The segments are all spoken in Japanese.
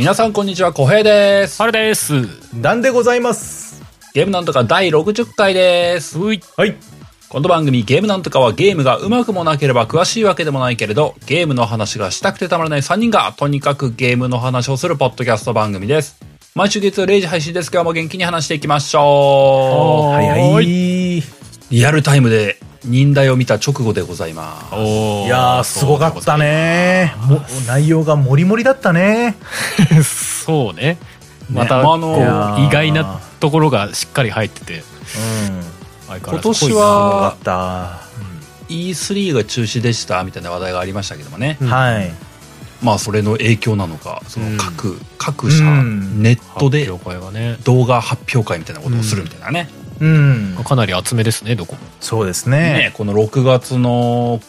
皆さんこんにちは、小平です。あれです。なんでございます。ゲームなんとか第60回です。うい。はい。この番組ゲームなんとかはゲームが上手くもなければ詳しいわけでもないけれど、ゲームの話がしたくてたまらない3人がとにかくゲームの話をするポッドキャスト番組です。毎週月曜0時配信です。今日も元気に話していきましょはいははい。い。リアルタイムで忍耐を見た直後でございます。おやー、すごかった。ね。も内容がモリモリだったね。そうね。また、まああの意外なところがしっかり入ってて、うん。相変わらず今年すごはかった。E3 が中止でしたみたいな話題がありましたけどもね。うんはい。まあそれの影響なのか、その各、各う社、んネットで動画発表会みたいなことをするみたいなね。うん。かなり厚めですね、どこも。そうですねね。この6月の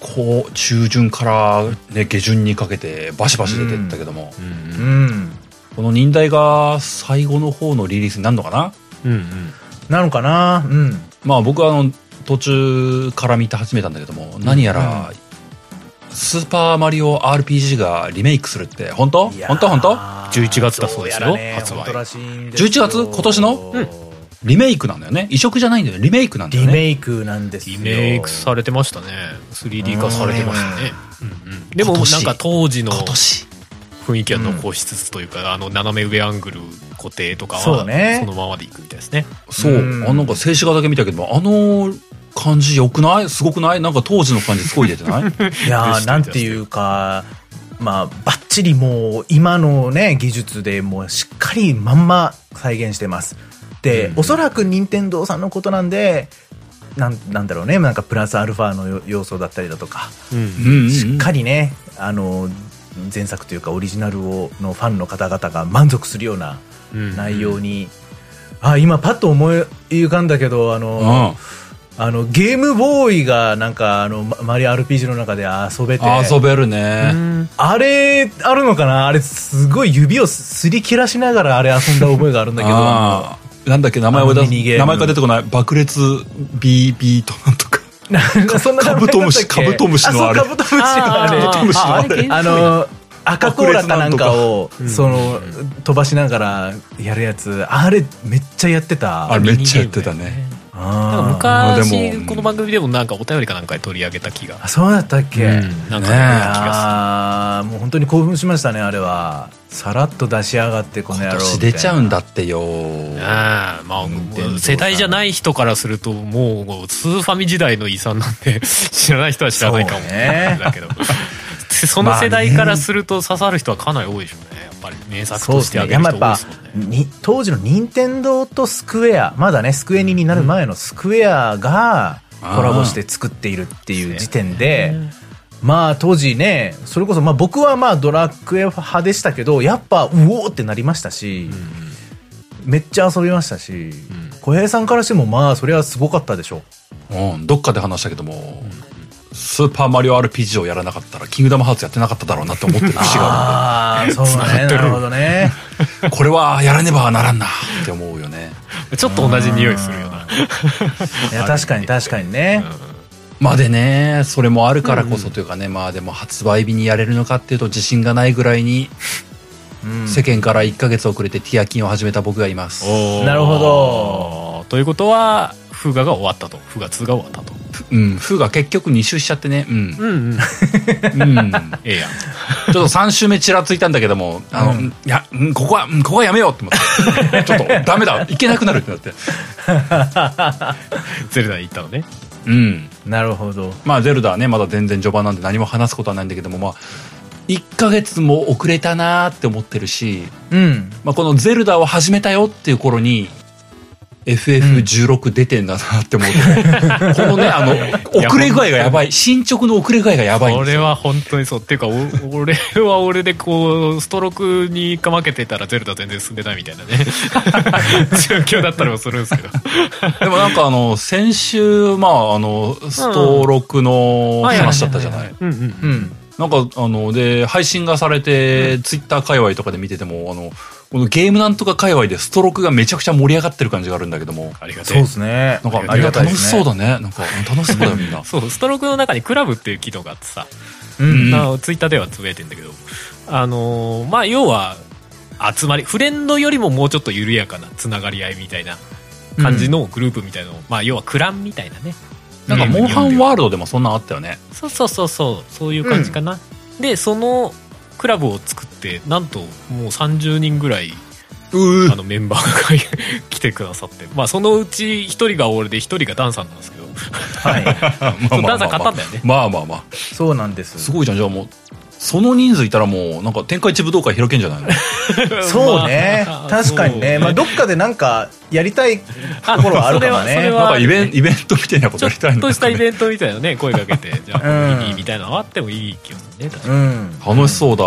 こう中旬から、ね、下旬にかけてバシバシ出てったけども、う。うんん。この忍耐が最後の方のリリースになるのかな？うんうん。なのかな？うん。まあ僕はあの途中から見て始めたんだけども何やら、スーパーマリオ RPG がリメイクするって本当？本当？本当？11月だそうですよね発売本当らしいんですよ11月？今年の？うんリメイクなんだよね。移植じゃないんだよリメイクなんだよリねメイクなんですよ。リメイクされてましたね。3D 化されてましたね。うん。うんでもなんか当時の雰囲気は残しつつというか、あの斜め上アングル固定とかはそうね。そのままでいくみたいですね。そう、うん。あなんか静止画だけ見たけどもあの感じ良くない？すごくない？なんか当時の感じすごい出てない？いやー、なんていうか、まあ、バッチリもう、今のね、技術でもうしっかりまんま再現してます。で、うん。おそらく任天堂さんのことなんで、なんなんだろうね、なんかプラスアルファのよ要素だったりだとか、うん。うん。うんうんしっかりね、あの、前作というかオリジナルをのファンの方々が満足するようなうん。内容に、あ、今パッと思い浮かんだけど、あの、あの、ゲームボーイがなんか、あの、ママリオ RPG の中で遊べて、遊べるうね、ん。あれ、あるのかな？あれ、すごい指をすり切らしながらあれ遊んだ覚えがあるんだけど。なんだっけ名前を出す名前が出てこない爆裂 BB となんとか。なんかそんなカブトムシカブトムシのあれ。カブトムシのあれ。カブトムシのあれ。あの、赤コーラかなんかをその、飛ばしながらやるやつ、あれ、めっちゃやってた。あれめっちゃやってたねなんか昔この番組でもなんかお便りかなんかで取り上げた気が。あ、そうだったっけ、うんなんかねもう本当に興奮しましたねあれは。さらっと出しやがってこの野今郎年出ちゃうんだだってよ。まあ世代じゃない人からするともうスーファミ時代の遺産なんて 知らない人は知らないかも。ね。だけど。その世代からすると刺さる人はかなり多いでしょうねぱり名作そうとしてあげる人多いですもんね。に当時の任天堂とスクエアまだねスクエニになる前のスクエアがうん。コラボして作っているっていう時点でまあ当時ねそれこそまあ僕はまあドラクエ派でしたけどやっぱうおーってなりましたし、めっちゃ遊びましたし小平さんからしてもまあそれはすごかったでしょう。ん、どっかで話したけども、スーパーマリオ RPG をやらなかったら、キングダムハーツやってなかっただろうなって思ってる節があああそうねなるほどね。るんで、これはやらねばならんなって思うよね。ちょっと同じ匂いするようないや 確かに確かにね、まあでね、それもあるからこそというかね、まあでも発売日にやれるのかっていうと自信がないぐらいに、うん。世間から1ヶ月遅れてティアキンを始めた僕がいます。なるほど。ということはフーガが終わったと。フーガ2が終わったとうん、フーが結局2周しちゃってね、うん。うんうんうん。ええやんちょっと3周目ちらついたんだけども、あの、うんいや、うんここは、うんここはやめようって思って。ちょっとダメだ、いけなくなるってなって。ゼルダに行ったのねうん。なるほどまあ、ゼルダはね、まだ全然序盤なんで何も話すことはないんだけども、まあ、1ヶ月も遅れたなーって思ってるし、うんまあ、このゼルダを始めたよっていう頃に、FF16 出てんだなって思うと、このね、あの、遅れ具合がやばい。進捗の遅れ具合がやばい。これは本当にそう。っていうかお俺は俺でこうストロークにかまけてたらゼルダ全然進んでないみたいなね。状況だったりもするんですけど。でもなんかあの、先週、まあ、あの、スト6の話だったじゃない。うんうんうん。なんか、あの、で、配信がされて、ツイッター界隈とかで見てても、あの、このゲームなんとか界隈でストロークがめちゃくちゃ盛り上がってる感じがあるんだけども、ありがてえ。そうですね。なんか、ありがたい楽しそうだね。なんか、楽しそうだよ、みんな。そうストロークの中にクラブっていう機能があってさ、うん。うんまあツイッターではつぶやいてんだけど。あのーまあ要は集まりフレンドよりももうちょっと緩やかなつながり合いみたいな感じのグループみたいなの、まあ要はクランみたいなね。なんか、モンハンワールドでもそんなんあったよね。そうそうそうそう。そういう感じかな、でそのクラブを作ってなんともう30人ぐらいうあのメンバーが 来てくださってまあそのうち1人が俺で1人がダンさんなんですけど ダンさん買ったんだよねまあまあまあ。そうなんです。すごいじゃん。じゃあもう、その人数いたらもう、なんか天下一武道会開けんじゃないの？そうねまあ。確かにね。まあ、どっかでなんか、やりたいところはあるかもね。なんかイベンイベントみたいなことちょっやりたいのとしたイベントみたいなね声かけてじゃあうん見にみたいなのあってもいい気がするね確かにうん。楽しそうだ。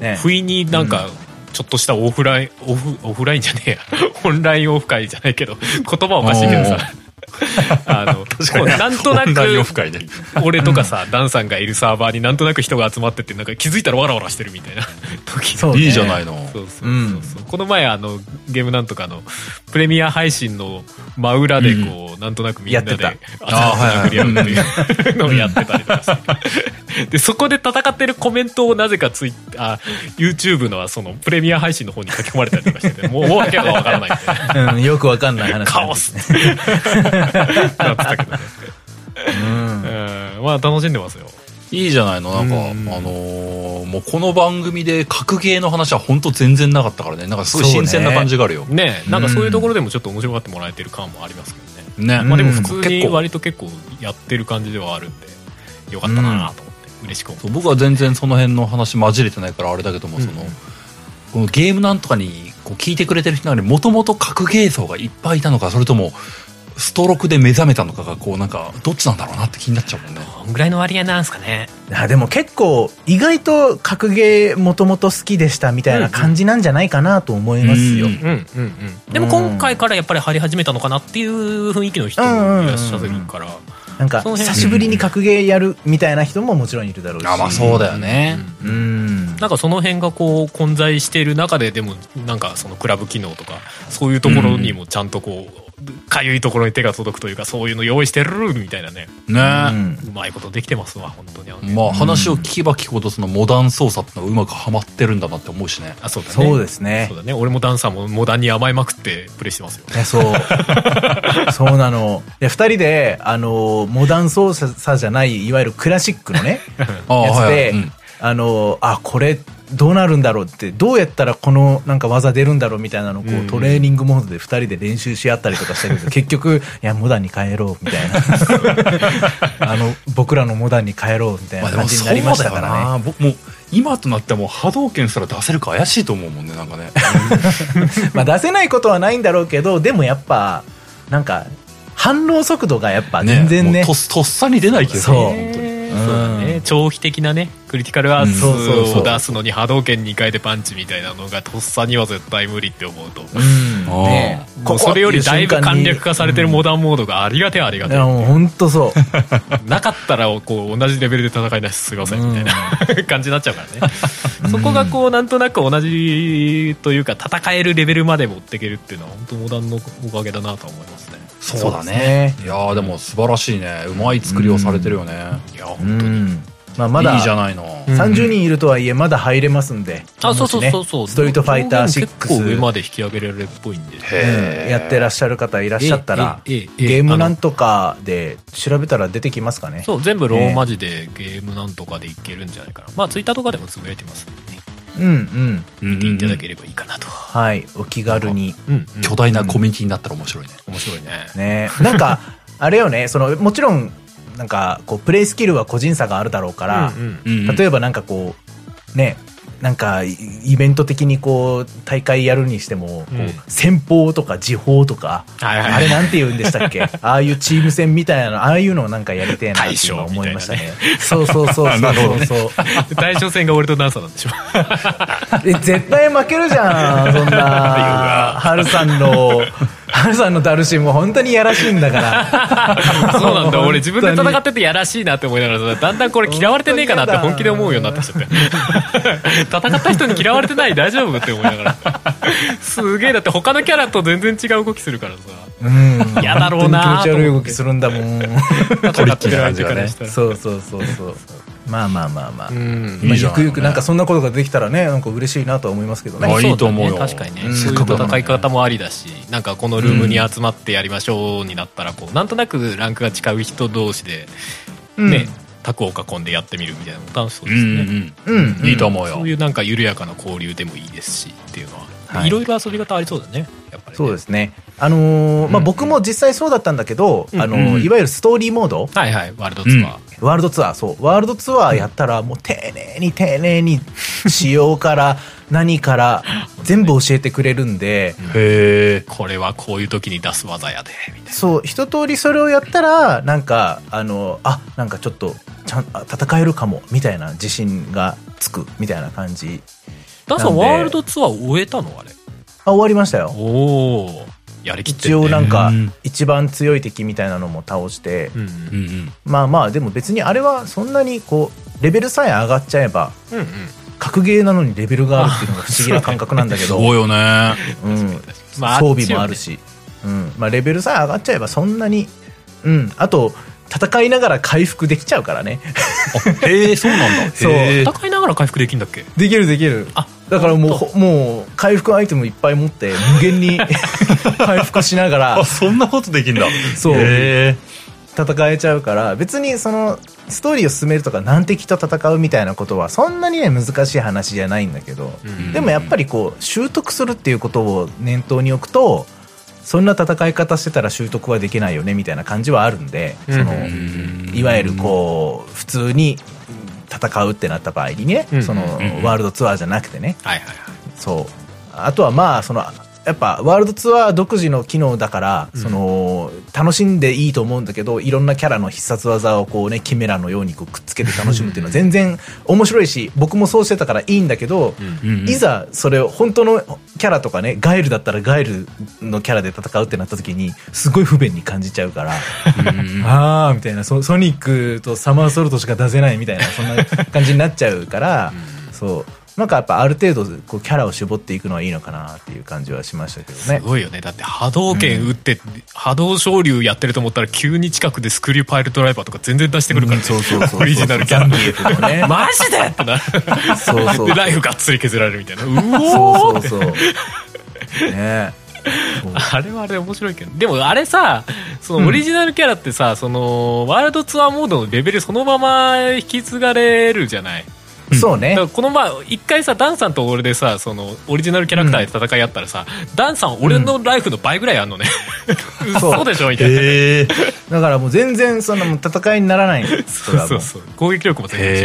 ね。不意になんか、ちょっとしたオフライン、オフ、オフラインじゃねえや。オンラインオフ会じゃないけど、言葉おかしいけどさ。あの、こうなんとなく。俺とかさ、ダンさんがいるサーバーになんとなく人が集まってて、なんか気づいたらワラワラしてるみたいな。時そうね。いいじゃないの。そうそうそうそう、この前あのゲームなんとかのプレミア配信の真裏でこう、なんとなくみんなでやってた。あー殴り合うっていうのをやってたりとかしてでそこで戦ってるコメントをなぜかツイあ YouTube のそのプレミア配信の方に書き込まれたりとかしててもうもう訳がわからないみたいな。うん、よくわかんない話。カオスなってたけどねうん。うん。まあ楽しんでますよ。いいじゃないのなんか、うん。あのーもうこの番組で格ゲーの話は本当全然なかったからね。なんかすごい新鮮な感じがあるよ。ね。なんかそういうところでもちょっと面白がってもらえてる感もありますけどね。ね。まあでもうん普通に割と結構やってる感じではあるんでよかったなと思って嬉しく思僕は全然その辺の話混じれてないからあれだけども、そのうんこのゲームなんとかにこう聞いてくれてる人なのにもともと格ゲー層がいっぱいいたのかそれともストロークで目覚めたのかがこうなんかどっちなんだろうなって気になっちゃうもんねこんぐらいの割合なんですかねあでも結構、意外と格ゲーもともと好きでしたみたいな感じなんじゃないかなと思いますよ。うんうんうんうんでも今回からやっぱり張り始めたのかなっていう雰囲気の人もいらっしゃるからなんか、その辺久しぶりに格ゲーやるみたいな人ももちろんいるだろうし。あまあそうだよね、うん。なんかその辺がこう混在している中ででもなんかそのクラブ機能とかそういうところにもちゃんとこうかゆいところに手が届くというかそういうの用意してるみたいなね。ね、うんうまいことできてますわ本当に。ねまあ話を聞けば聞くほどそのモダン操作ってのがうまくはまってるんだなって思うしね。あそうだね。そうですね。そう。だね。俺もダンサーもモダンに甘えまくってプレイしてますよ。いや、そう。そうなの。いや、二人で、あの、モダン操作じゃない、いわゆるクラシックのね、やつで、はいはい。うんあの、あ、これ、どうなるんだろうって、どうやったらこのなんか技出るんだろうみたいなのをこう、うんトレーニングモードで二人で練習し合ったりとかしたけど、結局、いや、モダンに帰ろうみたいな。あの、僕らのモダンに帰ろうみたいな感じになりましたからね。な。僕もう今となってはもう波動拳すら出せるか怪しいと思うもんねなんかね。まあ出せないことはないんだろうけど、でもやっぱ、なんか、反応速度がやっぱ全然ね。もうとっとっさに出ないけどそう。本当に。そうだね。長期的なねクリティカルアーツを出すのに波動拳2回でパンチみたいなのがとっさには絶対無理って思うと。うん。ね。もうそれよりだいぶ簡略化されてるモダダンモードがありがてえありがてえいや、もう本当そう。なかったらこう同じレベルで戦いなしすいません。みたいな感じになっちゃうからね。そこがこうなんとなく同じというか戦えるレベルまで持っていけるっていうのは本当モダンのおかげだなとは思いますね。そうだね。ね。いやーでも素晴らしいね。うまい作りをされてるよね、いやう本当に。ん。まあまだ、いいじゃないの、うん。30人いるとはいえまだ入れますんで。あそうそうそうそう。ストリートファイター結構上6。まで引き上げられるっぽいんで。へうん。やってらっしゃる方いらっしゃったら、ゲームなんとかで調べたら出てきますかね。そう全部ローマ字でゲームなんとかでいけるんじゃないかな。まあツイッターとかでもつぶやいてますんでね。うんうん。うん見ていただければいいかなと。はい。お気軽に。巨大なコミュニティになったら面白いね、面白いね。ね。なんか、あれよね、その、もちろん、なんか、こう、プレイスキルは個人差があるだろうから、うんうん。うん例えばなんかこう、ね、なんか、イイベント的にこう、大会やるにしても、こううん。戦法とか時報とか、はいはい。あれなんて言うんでしたっけ？ああいうチーム戦みたいなの、ああいうのをなんかやりてえなっ思いましたね。そうそうそうそう。そうそう。対象戦が俺とダンサーなんでしょ。え絶対負けるじゃん、そんな。ハルさんの、ハルさんのダルシンも本当にやらしいんだから。そうなんだ。俺自分で戦っっててやらしいなって思いながらさだんだんこれ嫌われてねえかなって本気で思うようになってきちゃって。戦った人に嫌われてない大丈夫って思いながら。すげえ。だって他のキャラと全然違う動きするからさ。うん。嫌だろうな気持ち悪い動きするんだもん。トリッキーな感じがねそうそうそうそう。まあまあまあまあ。うん。まあゆくゆくなんかそんなことができたらね、なんか嬉しいなとは思いますけどね。あいいと思うよ。確かにね、うん。そういう戦い方もありだしなんかこのルームに集まってやりましょうになったらこうなんとなくランクが違う人同士でうん。ね、卓を囲んでやってみるみたいなのも楽しそううですね、んうんうん。いいと思うよ。そう。いうなんか緩やかな交流でもいいですしっていうのは、はい。い、ろいろ遊び方ありそうだねやっぱりね。そうですね。あのーまあ、うん。僕も実際そうだったんだけど、うん。あのーうん。いわゆるストーリーモード、はいはい。ワールドツアー、ワールドツアー、そう。ワールドツアーやったら、もう丁寧に丁寧に、仕様から、何から、全部教えてくれるんで、へえ。これはこういう時に出す技やでみたいそう、一通りそれをやったら、なんか、あの、あ、なんかちょっと、ちゃん、あ戦えるかも、みたいな自信がつく、みたいな感じ。なダンさんワールドツアー終えたのあれあ、終わりましたよ。おおやりきって一る、ね、応なんかうん、一番強い敵みたいなのも倒して、うんうんうん。まあまあ、でも別にあれはそんなにこう、レベルさえ上がっちゃえば、うんうん。格ゲーなのにレベルがあるっていうのが不思議な感覚なんだけど、すごいよね。うん、まあ装備もあるし、うん。まあ、レベルさえ上がっちゃえばそんなに、うん、あと戦いながら回復できちゃうからね。あへえ、そうなんだ。そう。戦いながら回復できんだっけ？できるできる。あだからもうほもう回復アイテムいっぱい持って無限に 回復しながら。あ、そんなことできんだ。そう。へ戦えちゃうから別にそのストーリーを進めるとか難敵と戦うみたいなことはそんなにね難しい話じゃないんだけど、うん。でもやっぱりこう習得するっていうことを念頭に置くとそんな戦い方してたら習得はできないよねみたいな感じはあるんで、そのいわゆるこう普通に戦うってなった場合にね、うんそのうんワールドツアーじゃなくてね。はいはいはい。そう。あとはまあそのやっぱワールドツアー独自の機能だから、その楽しんでいいと思うんだけどいろんなキャラの必殺技をこうねキメラのようにこうくっつけて楽しむっていうのは全然面白いし僕もそうしてたからいいんだけど、いざそれを本当のキャラとかねガエルだったらガエルのキャラで戦うってなった時にすごい不便に感じちゃうから。うん。あーみたいなソソニックとサマーソルトしか出せないみたいなそんな感じになっちゃうから、そうなんかやっぱある程度こうキャラを絞っていくのはいいのかなっていう感じはしましたけどね。すごいよね。だって波動拳打って、波動昇竜やってると思ったら急に近くでスクリューパイルドライバーとか全然出してくるから、ね。そうそうそう オリジナルキャラ。とかね。マジでってなるそうそう。でライフがっつり削られるみたいな。うおーそうそうそう。ね。あれはあれ面白いけど。でもあれさそのオリジナルキャラってさ、そのワールドツアーモードのレベルそのまま引き継がれるじゃないそうね。この前一回さダンさんと俺でさそのオリジナルキャラクターで戦いあったらさ、ダンさん俺のライフの倍ぐらいあんのね、そう。嘘でしょみたいな、へえ。だからもう全然そんなもう戦いにならない。そうそうそう。攻撃力も全然違うへ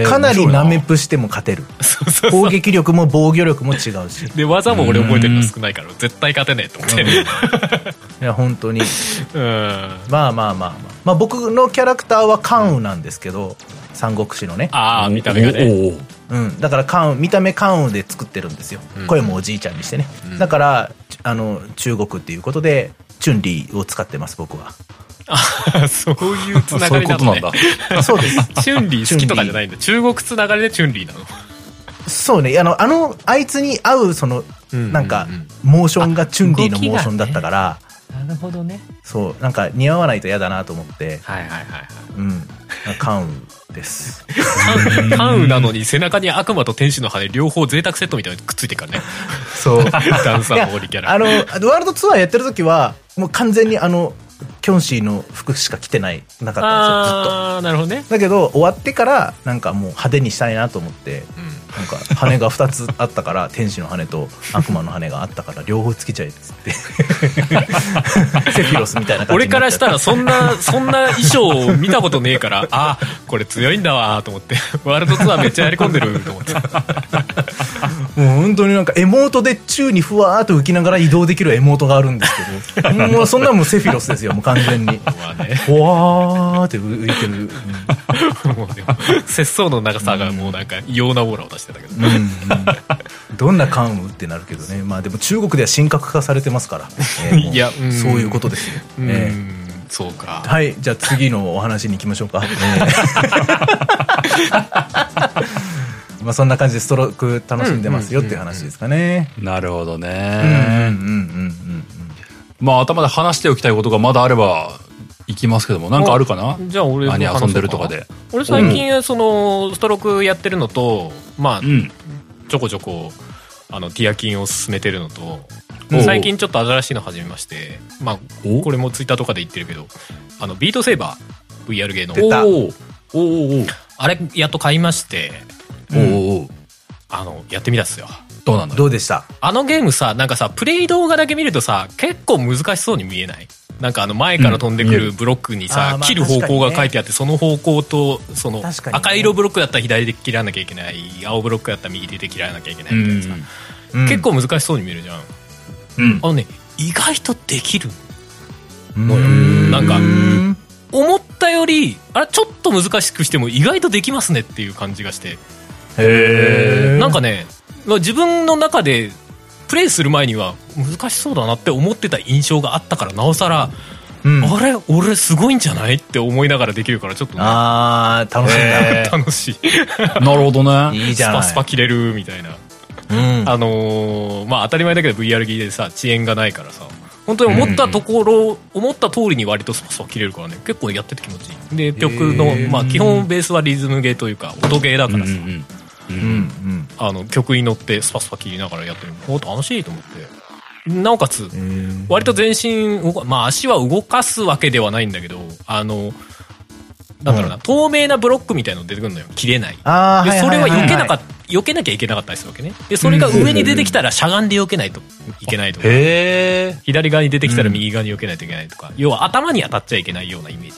え。かなりナメプしても勝てる。そうそう攻撃力も防御力も違うし。で技も俺覚えてるの少ないから絶対勝てねえと思って、いや本当に。うん、まあまあまあまあ、まあ、僕のキャラクターは関羽なんですけど三国志のね、ああ見た目がね。うん、だから関羽見た目関羽で作ってるんですよ、うん。声もおじいちゃんにしてね、うん。だからあの中国っていうことでチュンリーを使ってます僕は。あ そういうつながそういうことなんりなのねだ。そうです。チュンリー好きとかじゃないんだ。中国つながりでチュンリーなの。そうね。あのあのあいつに合うそのうんなんかモーションがチュンリーのモーションだったから、なるほどね。そう。なんか似合わないと嫌だなと思って。はいはいはいはい。うん。関羽です。関羽なのに背中に悪魔と天使の羽両方贅沢セットみたいなのくっついてるからね。そう。ダンサーのオリキャラ。あのワールドツアーやってる時はもう完全にあのキョンシーの服しか着てないなかったんですよずっと。ああなるほどね。だけど終わってからなんかもう派手にしたいなと思ってなんか羽が2つあったから天使の羽と悪魔の羽があったから両方つけちゃえっつって。セフィロスみたいな感じ俺からしたらそんなそんな衣装を見たことねえからあこれ強いんだわと思って。ワールドツアーめっちゃやり込んでると思って。もう本当になんかエモートで宙にふわーっと浮きながら移動できるエモートがあるんですけど。もうそんなもんセフィロスですよもう完全に。まあねふわーって浮いてる、うん。もうでも節操の長さがもうなんか異様なオーラを出してたけど。うんうん。どんな関羽ってなるけどね。まあでも中国では神格化されてますから、いやうん。そういうことですよ、そうか。はい。じゃあ次のお話に行きましょうか、えー。まあそんな感じでストローク楽しんでますよっていう話ですかね。なるほどうんうんうんね。うんうんまあ頭で話しておきたいことがまだあれば、行きますけども、なんかあるかな？じゃあ俺の何話遊んでるとかで。俺最近そのストロークやってるのとまあうん。ちょこちょこあのティアキンを進めてるのと最近ちょっと新しいの始めましてまあおこれもツイッターとかで言ってるけどあのビートセーバー VR ゲーの。おーおーおーあれやっと買いましておーおあのやってみたっすよどうなんだどうでした？あのゲームさなんかさプレイ動画だけ見るとさ結構難しそうに見えない？なんかあの前から飛んでくるる。ブロックにあさ切る方向が書いてあってその方向とその赤色ブロックだったら左で切らなきゃいけない青ブロックだったら右で切らなきゃいけないみたいなさ、うん。結構難しそうに見えるじゃん。うん。あ。のね意外とできるうん。なんかうん思ったよりあれちょっと難しくしても意外とできますねっていう感じがして。へー。なんかねまあ自分の中でプレイする前には難しそうだなって思ってた印象があったからなおさら、うん。あれ俺すごいんじゃない？って思いながらできるからちょっとね、あー楽しいんへー楽しい。なるほどね。だ いいじゃない。スパスパ切れるみたいな、うん。あのーまあ当たり前だけど VR ギーでさ遅延がないからさ。本当に思ったところ、思った通りに割とスパスパ切れるからね。結構やってて気持ちいい。で曲の、まあ、基本ベースはリズムゲーというか音ゲーだからさ、うんうんうん。あの曲に乗ってスパスパ切りながらやってる。のお楽しいと思って。なおかつうん割と全身動かまあ足は動かすわけではないんだけどあのなんだろうな、うん。透明なブロックみたいの出てくるのよ。切れない。でそれは避けなかっっ避けなきゃいけなかったりするわけね。でそれが上に出てきたらしゃがんで避けないといけないとか。左側に出てきたら右側に避けないといけないとか、要は頭に当たっちゃいけないようなイメージ。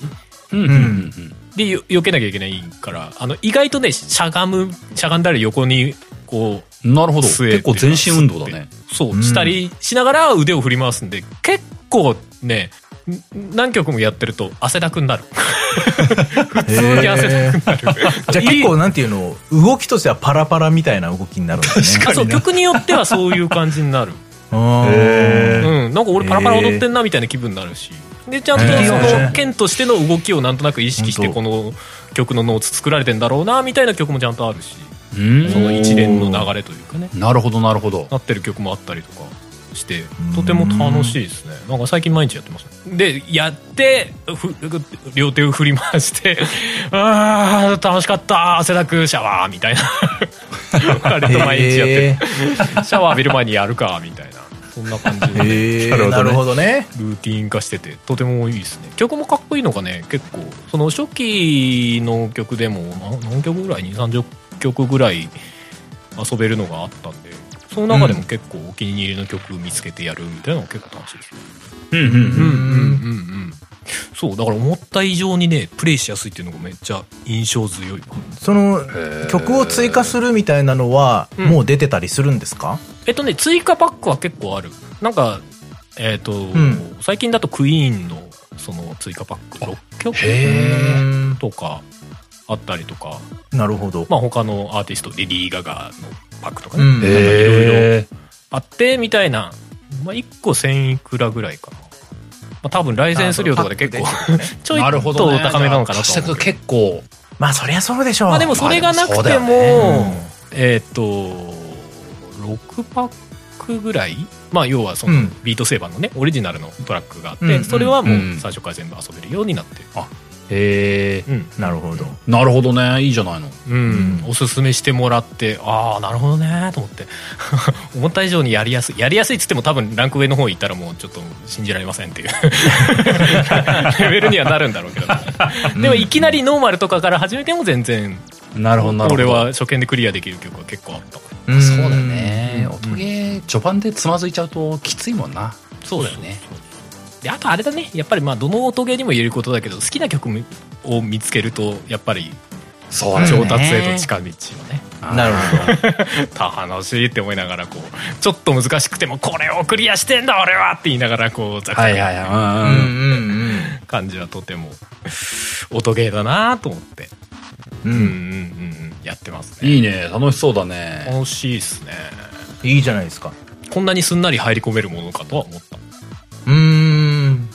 うん。うん。うんでよ避けなきゃいけないからあの意外とねしゃがむしゃがんだり横にこううん。なるほど。結構全身運動だね。そう、うんしたりしながら腕を振り回すんで、結構ね、ん何曲もやってると汗だくになる。普通に汗だくになる。じゃあ結構なんていうの動きとしてはパラパラみたいな動きになるんだねあそう、曲によってはそういう感じになる。へうん、なんか俺パラパラ踊ってんなみたいな気分になるし。で、ちゃんとその剣としての動きをなんとなく意識してこの曲のノーツ作られてんだろうなみたいな曲もちゃんとあるし、うん。その一連の流れというかね。なるほどなるほど。なってる曲もあったりとかしてとても楽しいですね。なんか最近毎日やってますね。でやってふ両手を振り回して あー楽しかった汗だくシャワーみたいな。割と毎日やってへるシャワー浴びる前にやるかみたいなそんな感じで。ねー。なるほどね。ルーティン化しててとてもいいですね曲もかっこいいのがね結構その初期の曲でも何何曲ぐらい2 3 0曲ぐらい遊べるのがあったんでその中でも結構お気に入りの曲見つけてやるみたいなのが結構楽しいですようんうん。うん。うんうんうんそうだから思った以上にねプレイしやすいっていうのがめっちゃ印象強いわ。そのー。曲を追加するみたいなのはうん。もう出てたりするんですか？えっとね追加パックは結構ある。なんかえっ、と、ん。最近だとクイーンのその追加パック6曲とかあったりとか。なるほど。まあ、他のアーティストレディー・ガガのパックとかね、いろいろ。あってみたいな、まあ、1個1000いくらぐらいかな、まあ、多分ライセンス料とかで結構 ちょいっ。とお高めなのかなと。貸してくは思うけど結構。まあそりゃそうでしょう。まあでもそれがなくても、まあでもそうだよねえっ、と6パックぐらい？まあ要はそのうん。ビートセーバーのねオリジナルのトラックがあって、うんそれはもううん最初から全部遊べるようになってるへえ。うん。なるほど。なるほどね。いいじゃないの。うん、おすすめしてもらってああなるほどねと思って。思った以上にやりやすい。やりやすいっつっても多分ランク上の方行ったらもうちょっと信じられませんっていう。レベルにはなるんだろうけど、でもいきなりノーマルとかから始めても全然なるほどなるほど。俺は初見でクリアできる曲は結構あった。ん。そうだよね。うん。音ゲー序盤でつまずいちゃうときついもんな。そうだよねであとあれだね。やっぱりまあどの音ゲーにも言えることだけど好きな曲を見つけるとやっぱりそう。上達への近道をね。なるほど。楽しいって思いながらこうちょっと難しくてもこれをクリアしてんだ俺はって言いながらこうざっくりはいはいはい。うんうんうんうん。感じはとても音ゲーだなと思って。ううんうんうんん。やってますね。いいね。楽しそうだね。楽しいっすね。いいじゃないですか。こんなにすんなり入り込めるものかとは思った。うーん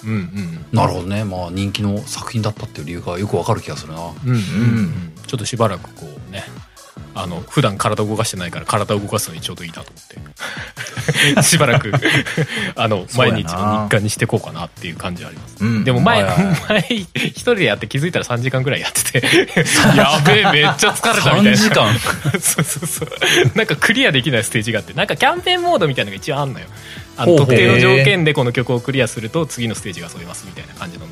うんうんなるほどね。まあ人気の作品だったっていう理由がよくわかる気がするな。うんうんうんちょっとしばらくこうねあの普段体動かしてないから体を動かすのにちょうどいいなと思って しばらくあの 毎日の日課にしていこうかなっていう感じはありますうんでも前、はいはい前、一人でやって気づいたら3時間ぐらいやってて、やべえ、めっちゃ疲れたみたいな。3時間そうそうそう。なんかクリアできないステージがあって、なんかキャンペーンモードみたいなのが一応あんのよ。あの特定の条件でこの曲をクリアすると次のステージが遊べますみたいな感じの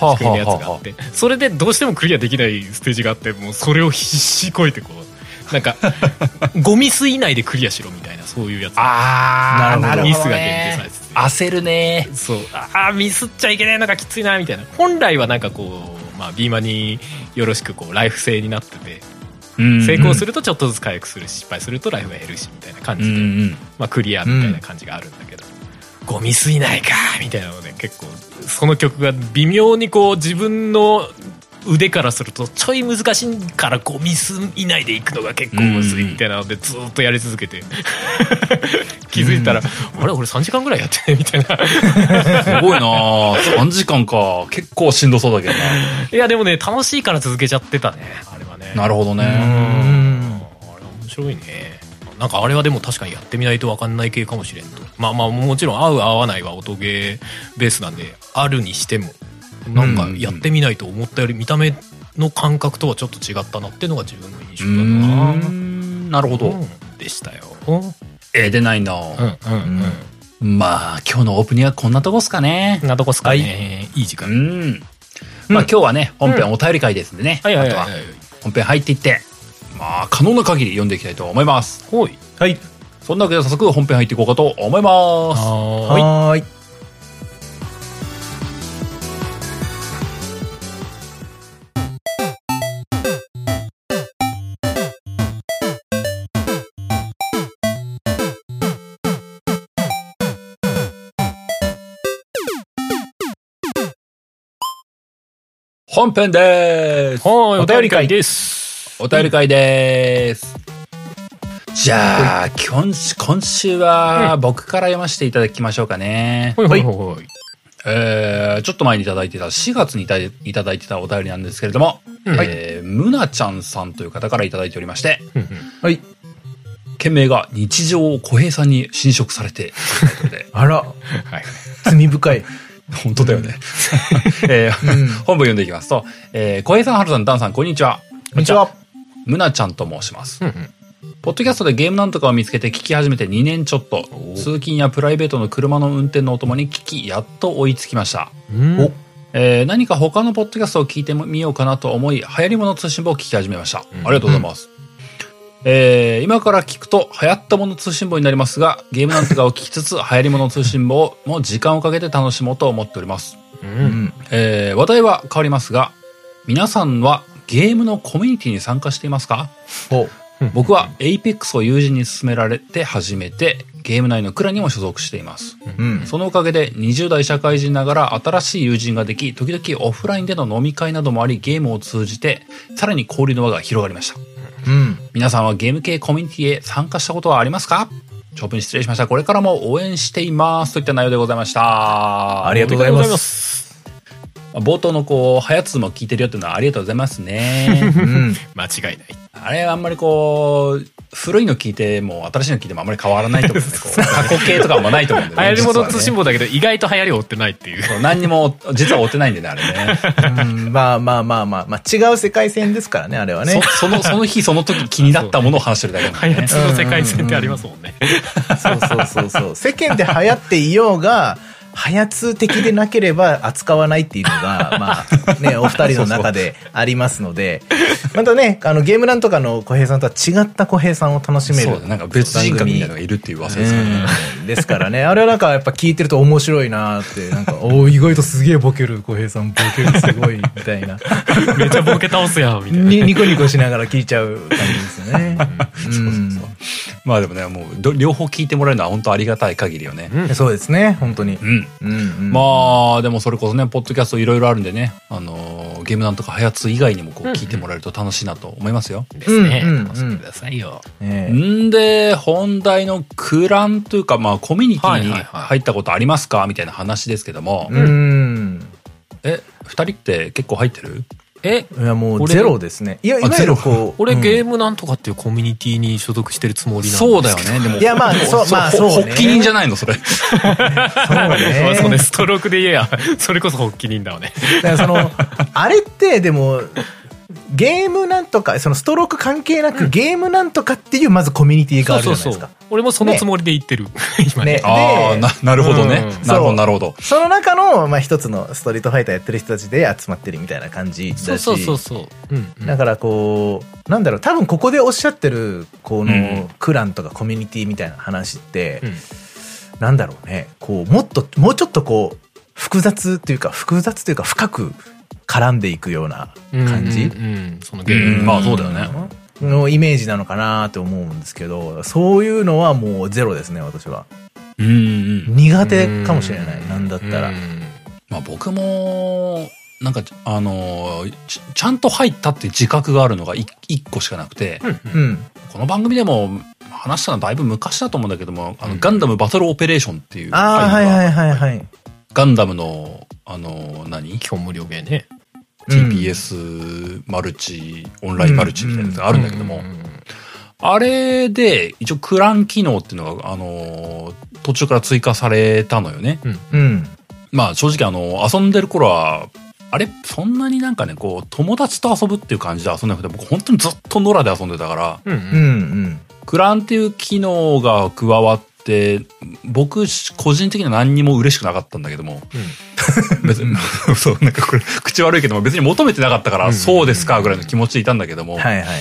はあ仕組みのやつがあって、それでどうしてもクリアできないステージがあって、もうそれを必死こいてこう、なんか、ゴミ数以内でクリアしろみたいな、そういうやつ。あー、なるほどミスが限定されてて。焦るね。そうああミスっちゃいけないのがきついなみたいな本来はなんかこう、まあ、ビーマによろしくこうライフ制になってて成功する。るとちょっとずつ回復するし失敗するとライフが減るしみたいな感じで、ん。まあ、クリアみたいな感じがあるんだけど、ゴミすいないかみたいなので結構その曲が微妙にこう自分の腕からするとちょい難しいからゴミ数以内でいくのが結構むずいみたいなのでずっとやり続けて。気づいたら、あれ俺3時間ぐらいやってねみたいな。すごいな。3時間か。結構しんどそうだけどな。いやでもね楽しいから続けちゃってたねあれはね。なるほどね。うん。あれは面白いねなんかあれはでも確かにやってみないと分かんない系かもしれんと。まあまあもちろん合う合わないは音ゲーベースなんであるにしてもなんかやってみないと思ったより見た目の感覚とはちょっと違ったなっていうのが自分の印象だな、ん。なるほど。うん。でしたよ。うんえー、出ないなうんうんまあ、今日のオープニングはこんなとこっすかね。なとこっすかね、い、い時う間、ん。まあ今日はね、本編お便り会ですんでね。はいはいはい本編入っていって、まあ可能な限り読んでいきたいと思います。ほいはい。そんなわけで早速本編入っていこうかと思います。はーい。本編でーす。はいお便り会ですお便り会でーす。じゃあ、今週、今週は僕から読ませていただきましょうかね。ほいほいほいえー、ちょっと前にいただいてた、4月にいたいただいてたお便りなんですけれども、うんえー、むなちゃんさんという方からいただいておりまして、うんうんはい。件名が日常を小平さんに侵食されて、あら、はい罪深い。本当だよね。えーうん。本文読んでいきますと、えー、小平さん、はるさん、ダンさん、こんにちは。こんにちは。むなちゃんと申します。うんうんポッドキャストでゲームなんとかを見つけて聞き始めて2年ちょっとお、通勤やプライベートの車の運転のお供に聞き、やっと追いつきました。うんおえー何か他のポッドキャストを聞いてみようかなと思い、流行り物通信簿を聞き始めました。あうんりがとうございます。えー今から聞くと流行ったもの通信簿になりますが、ゲームなんとかを聞きつつ、流行り物通信簿をもう時間をかけて楽しもうと思っております。ううんん。えー話題は変わりますが、皆さんはゲームのコミュニティに参加していますか？お 僕は Apex を友人に勧められて始めて、ゲーム内のクラにも所属しています。うん。そのおかげで20代社会人ながら新しい友人ができ、時々オフラインでの飲み会などもあり、ゲームを通じて、さらに交流の輪が広がりました。うん。皆さんはゲーム系コミュニティへ参加したことはありますか？長文失礼しました。これからも応援しています。といった内容でございました。ありがとうございます冒頭のこう、はやつも聞いてるよっていうのはありがとうございますね。うん。間違いないあれあんまりこう、古いの聞いても新しいの聞いてもあんまり変わらないと思うんで、こう、過去形とかあんまないと思うんで、流行り物通信だけど意外と流行りを追ってないっていうそう何にも、実は追ってないんでね、あれね。うんまあまあまあまあ、まあ違う世界線ですからね、あれはね。そ その、その日その時気になったものを話してるだけなんでねはやつ。の世界線ってありますもんねそうそうそうそう。世間で流行っていようが、はやつ的でなければ扱わないっていうのが、まあね、お二人の中でありますので、またね、あのゲームなんとかの小平さんとは違った小平さんを楽しめる。そうだ、なんか別人格みたいなのがいるっていう噂ですからね。うんですからね。あれはなんかやっぱ聞いてると面白いなって、なんか、おー意外とすげえボケる小平さん、ボケるすごい、みたいな。めっちゃボケ倒すやんみたいなにニコニコしながら聞いちゃう感じですよね。うんまあでもね、もうど、両方聞いてもらえるのは本当ありがたい限りよね。うんそうですね、本当に。うん。うんうんまあ、でもそれこそね、ポッドキャストいろいろあるんでね、あのーゲームなんとかはやつ以外にもこう聞いてもらえると楽しいなと思いますよ。ですね楽しんでくださいよ。んで、本題のクランというか、まあ、コミュニティに入ったことありますかみたいな話ですけども、うん。え、二人って結構入ってる？え？いや、もう俺ゼロですね。いや、いわゆるこう。俺、うんゲームなんとかっていうコミュニティに所属してるつもりなんですけどそうだよね。でも。いやまあそうまあそうね発起人じゃないの、それ。そうまあね。そうね、ストロークで言えや、それこそ発起人だわね。だからその、あれってでも、ゲームなんとか、そのストローク関係なく、ゲームなんとかっていうまずコミュニティがあるじゃないですか。俺もそのつもりで言ってる。今ねね。ああ、な、なるほどねうん。なるほど、なるほど。その中の、まあ一つのストリートファイターやってる人たちで集まってるみたいな感じだし。そうそうそうそう。うんうんだからこう、なんだろう、多分ここでおっしゃってる、この、うんクランとかコミュニティみたいな話って、うんなんだろうね、こう、もっと、もうちょっとこう、複雑っていうか、複雑というか、深く絡んでいくような感じ、うんうんうんそのゲーム。うんまあそうだよね。のイメージなのかなって思うんですけど、そういうのはもうゼロですね、私は。うんうん。苦手かもしれない、なんだったらう。んまあ僕も、なんか、あのーち、ちゃんと入ったって自覚があるのが一一個しかなくて、うん。この番組でも話したのはだいぶ昔だと思うんだけども、あの、ガンダムバトルオペレーションっていう、ああ、はいはいはいはい。ガンダムの、あのー、何？基本無料ゲーね。?TPS マルチ、オンラインマルチみたいなやつがあるんだけども、うんうんうんあれで、一応クラン機能っていうのが、あのー、途中から追加されたのよね。うん。まあ正直あの、遊んでる頃は、あれ、そんなになんかね、こう、友達と遊ぶっていう感じで遊んでなくて、僕本当にずっと野良で遊んでたから、うんうんうん。クランっていう機能が加わって、僕、個人的には何にも嬉しくなかったんだけども、別に、そう、なんかこれ、口悪いけども、別に求めてなかったから、うん。そうですか、ぐらいの気持ちでいたんだけども、はいはいはい。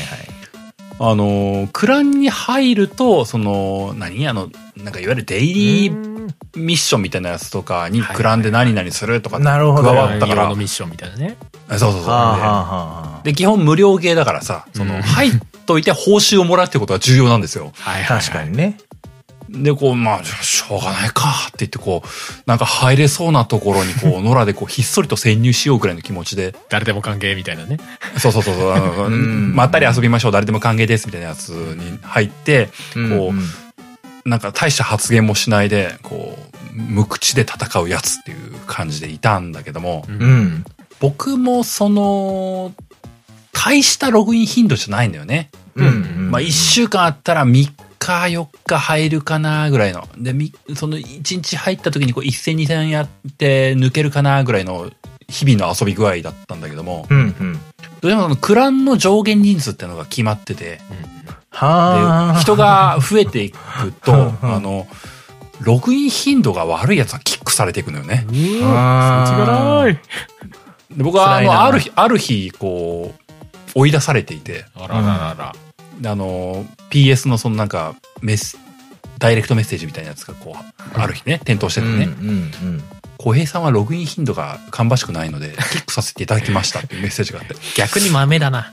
あの、クランに入ると、その、何？あの、なんかいわゆるデイリーミッションみたいなやつとかに、はいクランで何々するとか加わったから。ミッションみたいなね。そうそうそう。で基本無料ゲーだからさ、その、うん。入っといて報酬をもらうってことが重要なんですよ。はい。確かにね。で、こう、まあ、しょうがないかって言って、こう、なんか入れそうなところに、こう、野良でこう、ひっそりと潜入しようぐらいの気持ちで、誰でも歓迎みたいなね。そうそうそうそう、あの んまったり遊びましょう、誰でも歓迎ですみたいなやつに入って、こう、なんか大した発言もしないで、こう、無口で戦うやつっていう感じでいたんだけども、うん。うん。僕もその、大したログイン頻度じゃないんだよね。うん。まあ、一週間あったら3日、4日入るかなぐらいの。で、みその1日入った時にこう一戦二戦やって抜けるかなぐらいの日々の遊び具合だったんだけども、うんうん。でもそのクランの上限人数っていうのが決まってて、はあ。で人が増えていくと、うんうんあの、ログイン頻度が悪いやつはキックされていくのよね。うあーわ、そっちがない。で僕はあの、ある日、ある日、こう、追い出されていて、あらららら。であの、PS のそのなんか、メス、ダイレクトメッセージみたいなやつがこう、ある日ね、点灯しててね、うんうん小平さんはログイン頻度が芳しくないので、キックさせていただきましたっていうメッセージがあって、逆に豆だな。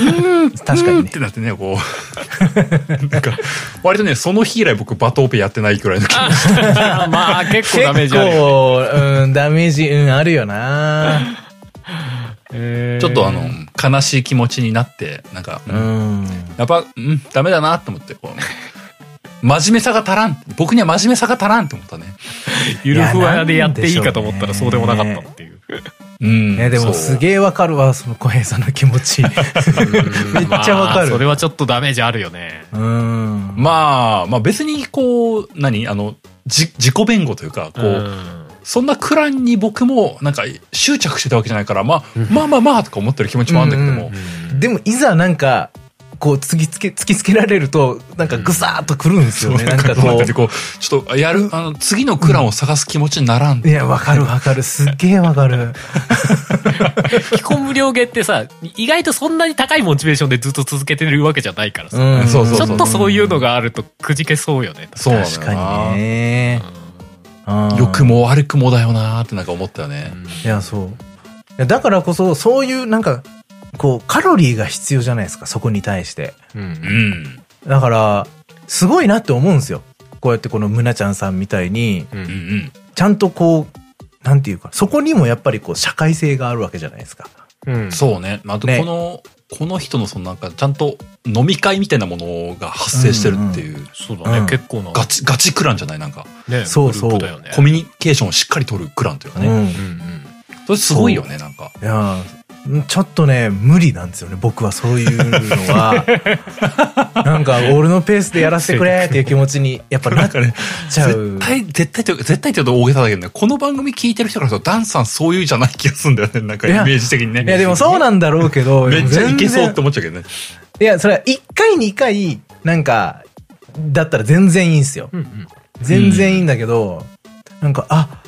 うん。確かにねって。なってね、こう、なんか、割とね、その日以来僕バトオペやってないくらいの気持ち まあ結構ダメー結ジあるよ。構、うん、ダメージ、うん、あるよな。ちょっとあの、悲しい気持ちになって、なんか、うん。やっぱ、うん、ダメだなと思って、こう、真面目さが足らん。僕には真面目さが足らんって思ったね。ゆるふわでやっていいかと思ったらそうでもなかったっていう。うん。ね、でもすげえわかるわ、その小平さんの気持ち。めっちゃわかまあそれる。はちょっとダメージあるよね。うん。まあ、まあ別にこう、何？あの、じ、自己弁護というか、こう、うんそんなクランに僕もなんか執着してたわけじゃないから、まあ、まあまあまあとか思ってる気持ちもあるんだけども、でも、いざなんか、こう、突きつけ、突きつけられると、なんかぐさーっとくるんですよね。なんかここう、ちょっとやる、あの、次のクランを探す気持ちにならん。う、いや、わかるわかる。すっげえわかる。基本無料ゲーってさ、意外とそんなに高いモチベーションでずっと続けてるわけじゃないからさ。うん。そうそうちょっとそういうのがあるとくじけそうよね。確かにね。うん良くも悪くもだよなーってなんか思ったよね。いや、そう。いやだからこそ、そういうなんか、こう、カロリーが必要じゃないですか、そこに対して。うん。うん。だから、すごいなって思うんですよ。こうやってこのむなちゃんさんみたいに、ちゃんとこう、なんていうか、そこにもやっぱりこう、社会性があるわけじゃないですか。うんうん。そうね。あとねこの、この人のそのなんかちゃんと飲み会みたいなものが発生してるっていう、そうだね、うん結構な。ガチ、ガチクランじゃない？なんか、ね、そうそう。コミュニケーションをしっかり取るクランというかね。うん。うんうん。それすごいよね、なんか。いやーちょっとね、無理なんですよね、僕はそういうのは。なんか、俺のペースでやらせてくれっていう気持ちに、やっぱなっちゃう。絶対、絶対と、絶対って言うと大げさだけどね、この番組聞いてる人からすると、ダンさんそういうじゃない気がするんだよね、なんかイメージ的にね。いや、でもそうなんだろうけど、めっちゃいけそうって思っちゃうけどね。いや、それは1回2回、なんか、だったら全然いいんですよ。うんうん。全然いいんだけど、なんか、あ、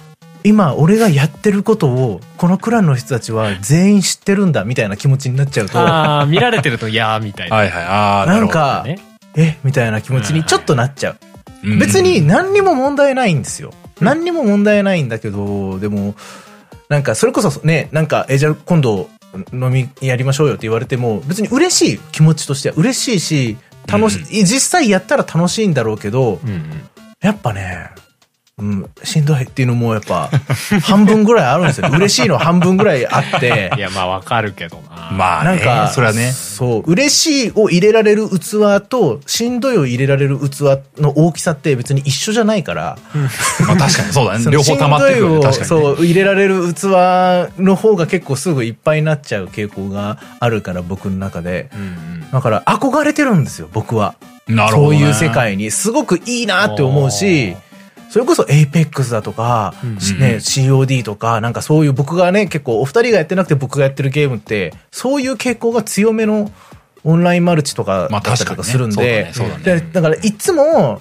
今俺がやってることを、このクランの人たちは全員知ってるんだ、みたいな気持ちになっちゃうと、ああ、見られてると、いやーみたいな。はいはい。ああ、なんか、ね。え、みたいな気持ちにちょっとなっちゃう。うん別に、何にも問題ないんですよ。何にも問題ないんだけど、でも、なんかそれこそね、なんか、え、じゃあ今度飲みやりましょうよって言われても、別に嬉しい気持ちとしては嬉しいし、楽しい、実際やったら楽しいんだろうけど、うんうん。やっぱね、うん、しんどいっていうのもやっぱ、半分ぐらいあるんですよ。嬉しいのは半分ぐらいあってい、や、まあわかるけどな。まあ、ね、なんか、それはね。そう、嬉しいを入れられる器と、しんどいを入れられる器の大きさって別に一緒じゃないから、まあ確かにそうだね。両方溜まってくるね。しんどいを確かに、ね。そう、入れられる器の方が結構すぐいっぱいになっちゃう傾向があるから、僕の中で。うんうん。だから憧れてるんですよ、僕は。なるほど、ね。そういう世界に。すごくいいなって思うし、それこそ APEX だとか、うんね、COD とか、なんかそういう僕がね、結構お二人がやってなくて僕がやってるゲームって、そういう傾向が強めのオンラインマルチとかだまあったりとかするんで、確かにねねだね。でだからいつも、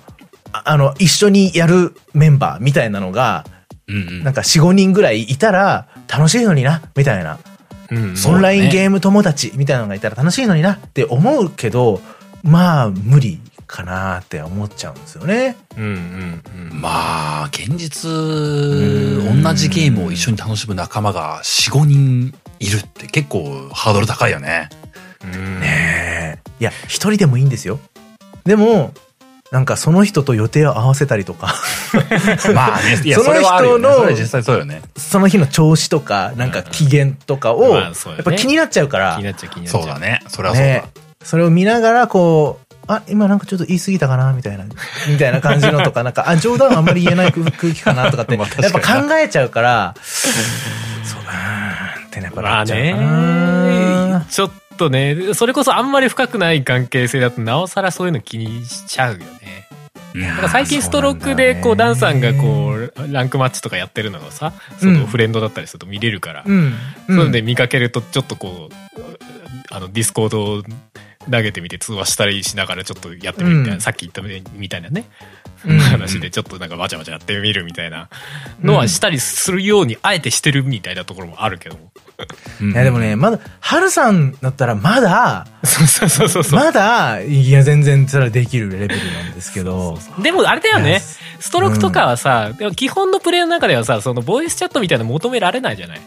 ああの、一緒にやるメンバーみたいなのが、うんうん。なんか4、5人ぐらいいたら楽しいのにな、みたいな。うんオンラインゲーム友達みたいなのがいたら楽しいのになって思うけど、まあ無理かなって思っちゃうんですよね。うんうんうん。まあ、現実、ん同じゲームを一緒に楽しむ仲間が4、5人いるって結構ハードル高いよね。うんねえいや、一人でもいいんですよ。でも、なんかその人と予定を合わせたりとか、まあね、いや、そのそれはあるよね。人のそ実際そうよね。その日の調子とか、なんか機嫌とかを、やっぱ気になっちゃうから気に、なっちゃう気になっちゃう。そうだね。それはそうだ。ねそれを見ながらこう、あ、今なんかちょっと言い過ぎたかなみたいな、みたいな感じのとか、なんか、あ、冗談はあんまり言えない空空気かなとかって、まあやっぱ考えちゃうから、そうだなーってねやっぱまあなっちゃうな。ちょっとね、それこそあんまり深くない関係性だとなおさらそういうの気にしちゃうよね。最近ストロークでこうダンさんがこうランクマッチとかやってるのがさ、そのフレンドだったりすると見れるから、うん。そういうので見かけるとちょっとこう、あのディスコードを投げてみて通話したりしながらちょっとやってみるみたいな、うん。さっき言ったみたいなね、うん話でちょっとなんかわちゃわちゃやってみるみたいなのはしたりするようにあえてしてるみたいなところもあるけども。うん。いやでもね、まだ、ハルさんだったらまだ、そうそうそうそう。そう。まだ、いや全然それはできるレベルなんですけど、でもあれだよね。ストロークとかはさ、でも基本のプレイの中ではさ、そのボイスチャットみたいなの求められないじゃない？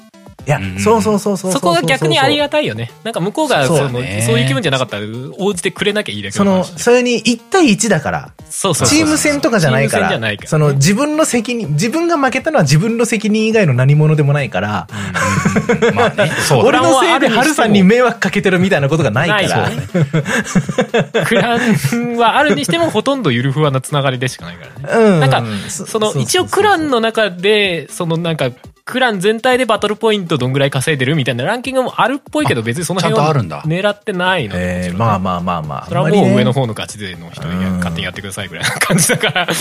いやうん、そうそうそうそうう。そこが逆にありがたいよね。なんか向こうがその、そうねいう気分じゃなかったら応じてくれなきゃいいだけその、それに1対1だから、そうそうそうチーム戦とかじゃないから、ないから。その自分の責任、自分が負けたのは自分の責任以外の何者でもないから、うんまあね、そうだ。俺のせいでハルさんに迷惑かけてるみたいなことがないから、クランはあるにしてもほとんどゆるふわなつながりでしかないからね。うん。なんかそその一応クランの中で、そのなんか、クラン全体でバトルポイントどんぐらい稼いでるみたいなランキングもあるっぽいけど別にその辺は狙ってないのえーまあまあまあまあ。それはもう上の方のガチ勢の人にうん勝手にやってくださいぐらいな感じだから。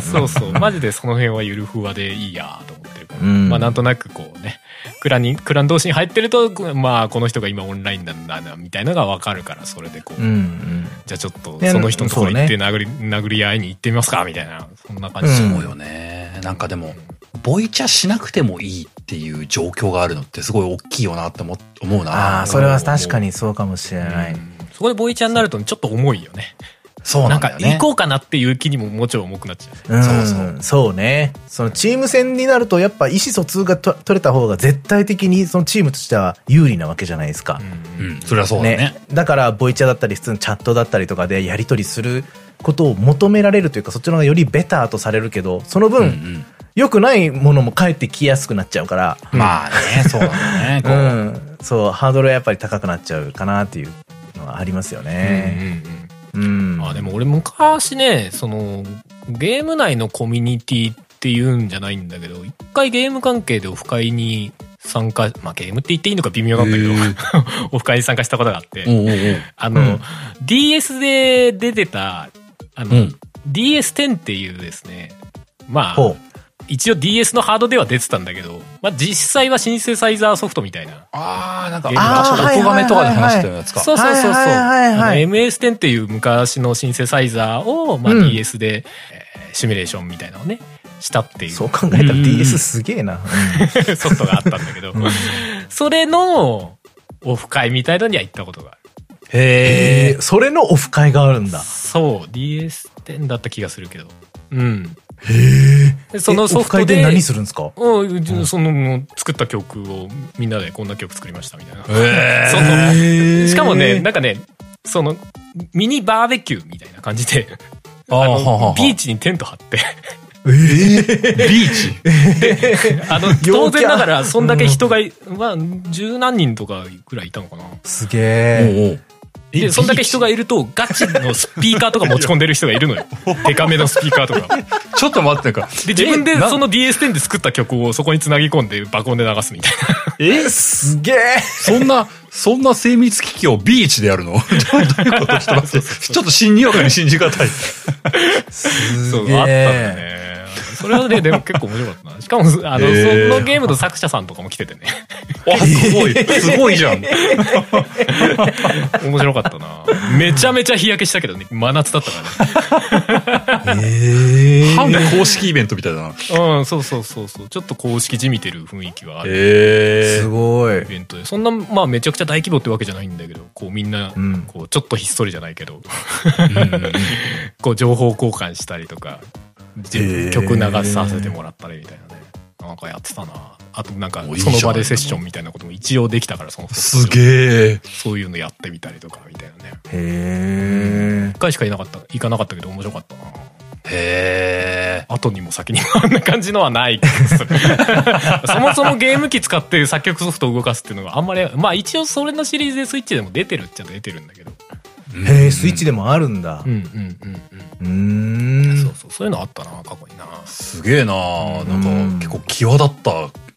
そうそう。マジでその辺はゆるふわでいいやと思ってるから。うんまあなんとなくこうね、クランに、クラン同士に入ってると、まあこの人が今オンラインなんだな、みたいなのがわかるから、それでこう、うんうん。じゃあちょっとねその人のところ行ってそ殴り、殴り合いに行ってみますかみたいな、そんな感じ。うんそうよね。なんかでも、ボイチャしなくてもいいっていう状況があるのってすごい大きいよなって思思うな。ああ、それは確かにそうかもしれない。うんそこでボイチャになるとちょっと重いよね。そうななんんだよね。か行こうかなっていう気にももちろん重くなっちゃう。うん、そうそうそうね。そのチーム戦になるとやっぱ意思疎通がと取れた方が絶対的にそのチームとしては有利なわけじゃないですか。うん、それはそうだね。だからボイチャだったり普通のチャットだったりとかでやり取りすることを求められるというかそっちの方がよりベターとされるけどその分、うんうん良くないものも返ってきやすくなっちゃうから、まあね、そうなんだね。こ うう、ん、そうハードルはやっぱり高くなっちゃうかなっていうのはありますよね。うん、あでも俺昔ねそのゲーム内のコミュニティっていうんじゃないんだけど一回ゲーム関係でオフ会に参加、まあゲームって言っていいのか微妙なんだけど、オフ会に参加したことがあって、おうおうあの、うん。DS で出てた、あの、うん。DS10 っていうですね、まあ、ほ一応 DS のハードでは出てたんだけど、まあ実際はシンセサイザーソフトみたいな。あー、なんか、あー、音亀とかで話したやつか。そうそうそうそう。はいはいはいはいあの MS10 っていう昔のシンセサイザーを、まあ、うん DS で、えーシミュレーションみたいなのをね、したっていううそう考えたら DS すげえな。ソフトがあったんだけど、それのオフ会みたいのには行ったことがある。えー、それのオフ会があるんだ。そう、DS10 だった気がするけど。うん。へえ。でそのソフトで何するんですか？うん、その作った曲をみんなでこんな曲作りましたみたいな。へ そのへーしかもね、なんかね、その、ミニバーベキューみたいな感じで、あーあはははの、ビーチにテント張って、えービーチ？あの、当然ながら、そんだけ人がい、まあ、十何人とかぐらいいたのかな。すげえ。で、そんだけ人がいると、ガチのスピーカーとか持ち込んでる人がいるのよ。デカめのスピーカーとか。ちょっと待ってか。で、自分でえなその DS10 で作った曲をそこに繋ぎ込んで爆音で流すみたいな。えすげえ。そんな、そんな精密機器をビーチでやるの？どういうこと？ちょっと。ちょっと信にわかに信じがたい。すそう、あったんだね。それはね、でも結構面白かったな。しかも、あの、へーそのゲームの作者さんとかも来ててね。あ、すごい。すごいじゃん。面白かったな。めちゃめちゃ日焼けしたけどね、真夏だったからね。ええ。反公式イベントみたいだな。うん、そうそうそうそう。ちょっと公式じみてる雰囲気はある。えすごいイ。ベントで。そんな、まあめちゃくちゃ大規模ってわけじゃないんだけど、こうみんな、うんこうちょっとひっそりじゃないけど、ー。こう情報交換したりとか、曲流させてもらったりみたいなね。なんかやってたな。あとなんかその場でセッションみたいなことも一応できたから、そのすげえ。そういうのやってみたりとかみたいなね。へえ一。回しかいなかった、行かなかったけど面白かったな。へえ。後にも先にもあんな感じのはない そもそもゲーム機使って作曲ソフトを動かすっていうのがあんまり、まあ一応それのシリーズでスイッチでも出てるっちゃ出てるんだけど。へえ、スイッチでもあるんだう。んうんうんうーうん。ん。そうそう、そういうのあったな、過去にな。すげえななんかうん結構際立った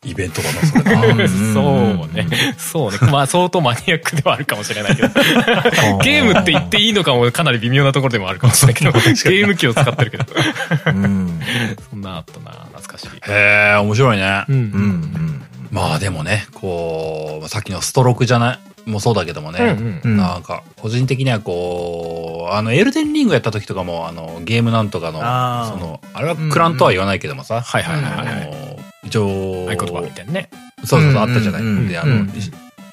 イベントだな、それな。う んそうね。そうね。まあ相当マニアックではあるかもしれないけど。ゲームって言っていいのかもかなり微妙なところでもあるかもしれないけど、ゲーム機を使ってるけど。うん。そんなあったな、懐かしい。へえ、面白いね。うんうんうん。まあでもね、こう、さっきのストロークじゃない、もそうだけどもね。うんうんなんか、個人的にはこう、あの、エルデンリングやった時とかも、あの、ゲームなんとかの、その、あれはクランとは言わないけどもさ、はいはいはいあはい。の、一応、合言葉みたいなね。そうそうそう、あうんったじゃない。うんで、あの、うん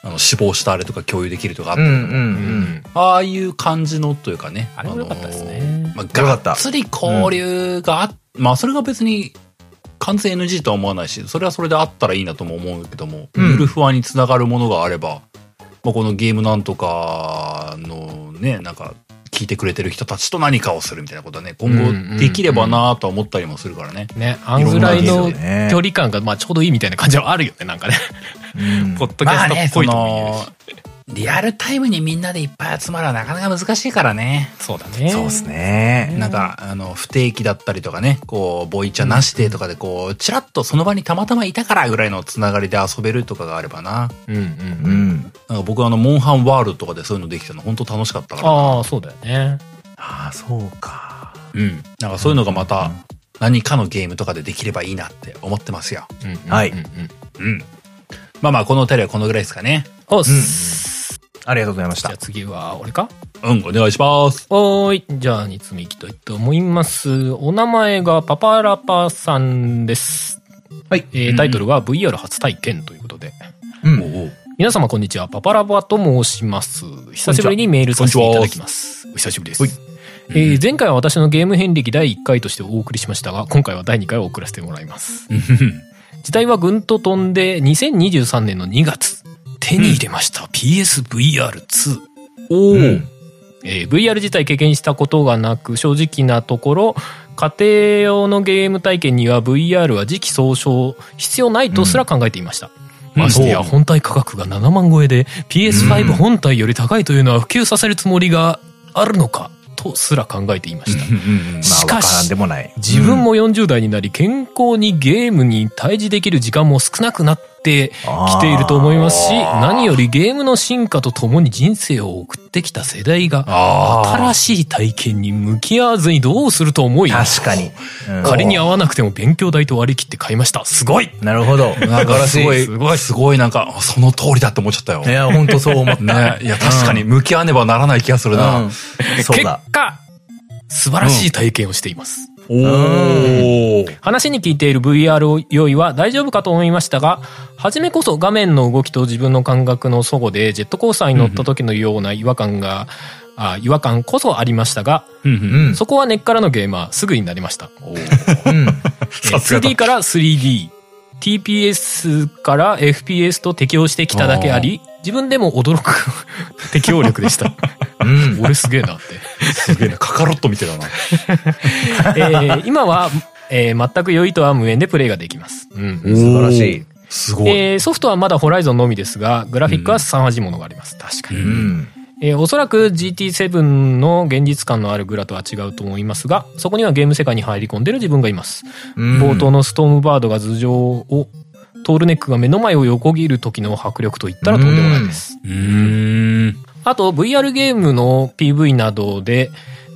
あの死亡したあれとか共有できるとかあっうんうたけども、んああいう感じのというかね。あれも良かったですねまあ、がっつり交流があ、まあ、それが別に完全 NG とは思わないし、それはそれであったらいいなとも思うけども、うんゆるふわにつながるものがあれば、まあ、このゲームなんとかのね、なんか、聞いてくれてる人たちと何かをするみたいなことはね、今後できればなとは思ったりもするからね。ね、あんぐらいの距離感がまあちょうどいいみたいな感じはあるよね、なんかね。うん ポッドキャストっぽいとも。リアルタイムにみんなでいっぱい集まるのはなかなか難しいからね。そうだね。そうですね。なんか、あの、不定期だったりとかね、こう、ボイチャなしでとかで、こう、チラッとその場にたまたまいたからぐらいのつながりで遊べるとかがあればな。うんうんううん。ん。なんか僕はあの、モンハンワールドとかでそういうのできたの本当楽しかったからな。ああ、そうだよね。ああ、そうか。うん。なんかそういうのがまた、何かのゲームとかでできればいいなって思ってますよ。うんはいうんうん。まあまあ、このお便りはこのぐらいですかね。おっうんす。ありがとうございましたじゃあ。次は俺か？うん、お願いします。おーい。じゃあ、2つ目いきたいと思います。お名前がパパラパさんです。はい。えータイトルは VR 初体験ということで。うん。皆様こんにちは。パパラバと申します。久しぶりにメールさせていただきます。お久しぶりです。はいえー前回は私のゲーム遍歴第1回としてお送りしましたが、今回は第2回を送らせてもらいます。時代はぐんと飛んで2023年の2月、手に入れました。PSVR2。おーうんえー VR 自体経験したことがなく、正直なところ、家庭用のゲーム体験には VR は時期尚早、必要ないとすら考えていました。うんましてやうん本体価格が7万超えで PS5 本体より高いというのは普及させるつもりがあるのかとすら考えていました。うんうんしかしからんでもない。自分も40代になり健康にゲームに対峙できる時間も少なくなっってきていると思いますし、何よりゲームの進化とともに人生を送ってきた世代が、あ新しい体験に向き合わずにどうすると思い、確かに。うん仮に合わなくても勉強代と割り切って買いました。すごいなるほど。あ。なんかすごい、すごいすごいなんか、その通りだって思っちゃったよ。いや、本当そう思った。ね。いや、確かに向き合わねばならない気がするな。うん。そう結だ。果、素晴らしい体験をしています。おー。話に聞いている VR 用意は大丈夫かと思いましたが、初めこそ画面の動きと自分の感覚の齟齬でジェットコースターに乗った時のような違和感が、あ違和感こそありましたが、うんううんん。そこは根っからのゲーマーすぐになりました。うん。えさすがだ 2D から 3D、TPS から FPS と適応してきただけあり、自分でも驚く 適応力でした。うん。俺すげえなって。すげえな。カカロットみたいだな。えー今は、えー全く良いとは無縁でプレイができます。うん。素晴らしい。すごい。えーソフトはまだホライゾンのみですが、グラフィックは凄まじいものがあります。確かに。うん。えーおそらく GT7 の現実感のあるグラとは違うと思いますが、そこにはゲーム世界に入り込んでる自分がいます。うん冒頭のストームバードが頭上を、トールネックが目の前を横切る時の迫力といったらとんでもないです。うーん。あと VR ゲームの PV などで、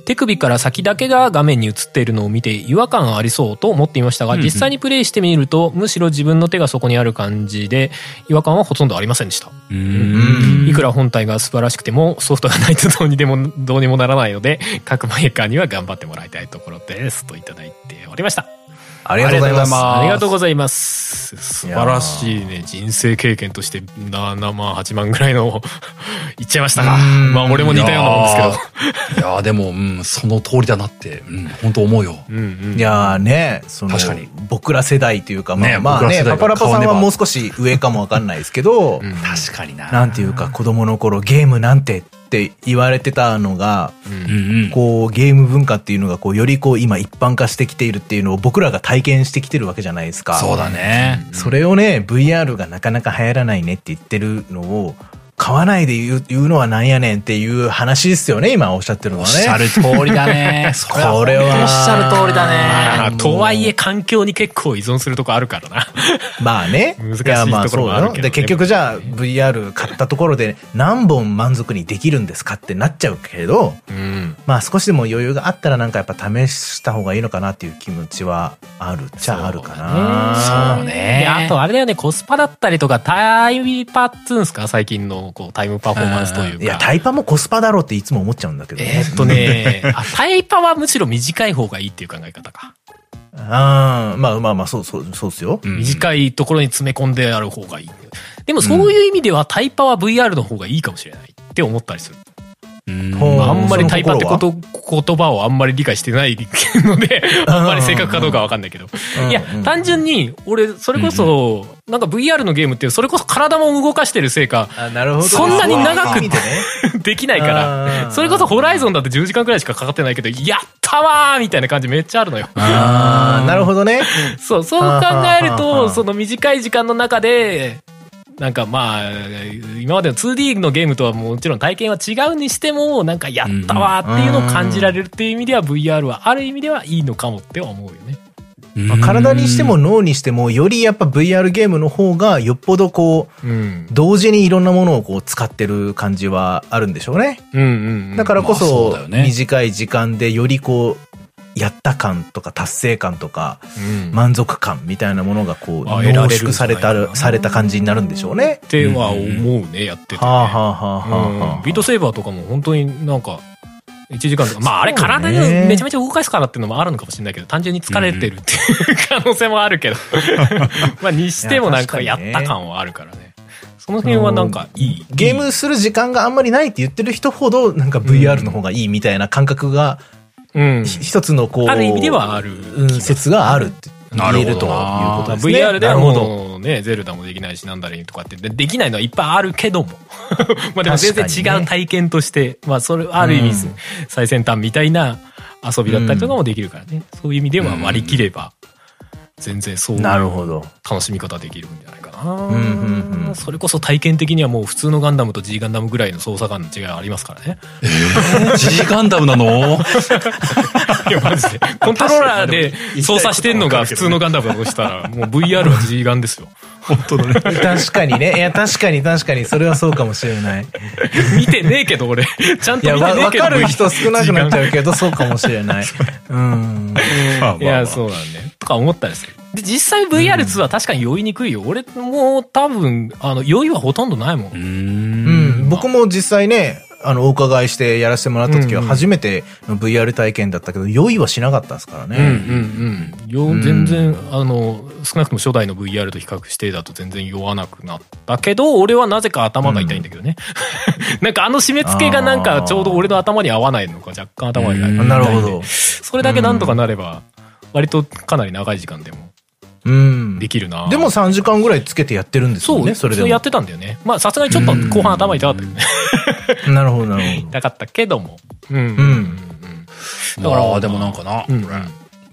手首から先だけが画面に映っているのを見て違和感ありそうと思っていましたが、実際にプレイしてみると、むしろ自分の手がそこにある感じで、違和感はほとんどありませんでした。いくら本体が素晴らしくても、ソフトがないとどうにでも、どうにもならないので、各メーカーには頑張ってもらいたいところです。といただいておりました。ありがとうございます。あありがとうございます。素晴らしいね、人生経験として、7万、8万ぐらいの、いっちゃいましたか。うんまあ、俺も似たようなもんですけど。いやーでも、うん、その通りだなって、うん、本当思うよ。うんうんいやーね、その確かに、僕ら世代というか、まねあまあね、パパラパさんはもう少し上かもわかんないですけど、うん確かにな。なんていうか子供の頃ゲームなんてって言われてたのが。こうゲーム文化っていうのがこうよりこう今一般化してきているっていうのを僕らが体験してきてるわけじゃないですか。そうだね。それをね、VR がなかなか流行らないねって言ってるのを、買わないで言う言うのはなんやねんっていう話ですよね、今おっしゃってるのはね。おっしゃる通りだね。これはおっしゃる通りだまあね。とはいえ環境に結構依存するとこあるからな。まあね。難しいところもあるけどねで、結局じゃあ VR 買ったところで何本満足にできるんですかってなっちゃうけど、うん。まあ少しでも余裕があったらなんかやっぱ試した方がいいのかなっていう気持ちはあるっちゃあるかな。そうねで、あとあれだよね、コスパだったりとか、タイパっつうんすか？最近のこうタイムパフォーマンスというか。いや、タイパもコスパだろうっていつも思っちゃうんだけどね。えーっとね、あタイパはむしろ短い方がいいっていう考え方か。あーまあまあまあ、そうそう、そうですよ。うん短いところに詰め込んである方がいい。でもそういう意味ではタイパは VR の方がいいかもしれないって思ったりする。ああんまりタイパってこそと、言葉をあんまり理解してないので、あんまり正確かどうかわかんないけど。いや単純に、俺、それこそ、なんか VR のゲームって、それこそ体も動かしてるせいか。そんなに長く できないかあら、ーそれこそホライゾンだって10時間くらいしかかかってないけど、やったわーみたいな感じめっちゃあるのよ。ああ、なるほどね。そう、そう考えると、その短い時間の中で、なんかまあ、今までの 2D のゲームとはもちろん体験は違うにしても、なんかやったわーっていうのを感じられるっていう意味では VR はある意味ではいいのかもって思うよね。まあ体にしても脳にしても、よりやっぱ VR ゲームの方がよっぽどこう、うん。同時にいろんなものをこう使ってる感じはあるんでしょうね。だからこまあそ短い時間でよりこう、やった感とか達成感とかうん、満足感みたいなものがこう濃縮されたされた感じになるんでしょうね。っては思うね、やってて、ね。はあはあはビートセーバーとかも本当になんか、1時間とか、まああれ体にめちゃめちゃ動かすからっていうのもあるのかもしれないけど、単純に疲れてるっていう可能性もあるけど。まあにしてもなんかやった感はあるからね。その辺はなんかいい。ゲームする時間があんまりないって言ってる人ほどなんか VR の方がいいみたいな感覚がうん。ひ一つのこう、ある意味ではあるうん説があるって言えるということですね。VR ではもうね、ゼルダもできないし、なんだりとかって、でできないのはいっぱいあるけども。まあでも全然違う体験として、まあそれ、ある意味、うん最先端みたいな遊びだったりとかもできるからね。そういう意味では割り切れば、全然そうなるほど。楽しみ方できるんじゃないかな。んうんうんそれこそ体験的にはもう普通のガンダムと G ガンダムぐらいの操作感の違いはありますからね。G ガンダムなの？いや、マジで。コントローラーで操作してんのが普通のガンダムだとしたら、もう VR は G ガンですよ。本当だね。確かにね。いや、確かに確かに、それはそうかもしれない。見てねえけど、俺。ちゃんと見てねえけど。わわかる人少なくなっちゃうけど、そうかもしれない。うん。いや、そうなんだよ。とか思ったんですよ。で、実際 VR2 は確かに酔いにくいよ。俺も多分、あの、酔いはほとんどないもん。う。うんん。僕も実際ね、あの、お伺いしてやらせてもらった時はうんうん初めての VR 体験だったけど、酔いはしなかったですからうんうんね。うん。よ全然、あの、少なくとも初代の VR と比較してだと全然酔わなくなったけど、俺はなぜか頭が痛いんだけどね。なんかあの締め付けがなんかちょうど俺の頭に合わないのか若干頭が痛い。なるほど。それだけなんとかなれば、割とかなり長い時間でもうん。できるなでも3時間ぐらいつけてやってるんですそう、よね、それでも。やってたんだよね。まあさすがにちょっと後半頭痛かったけどね。なるほど、なるほど。痛かったけども。うん。うん。うんだから、でもなんかな、うんこれ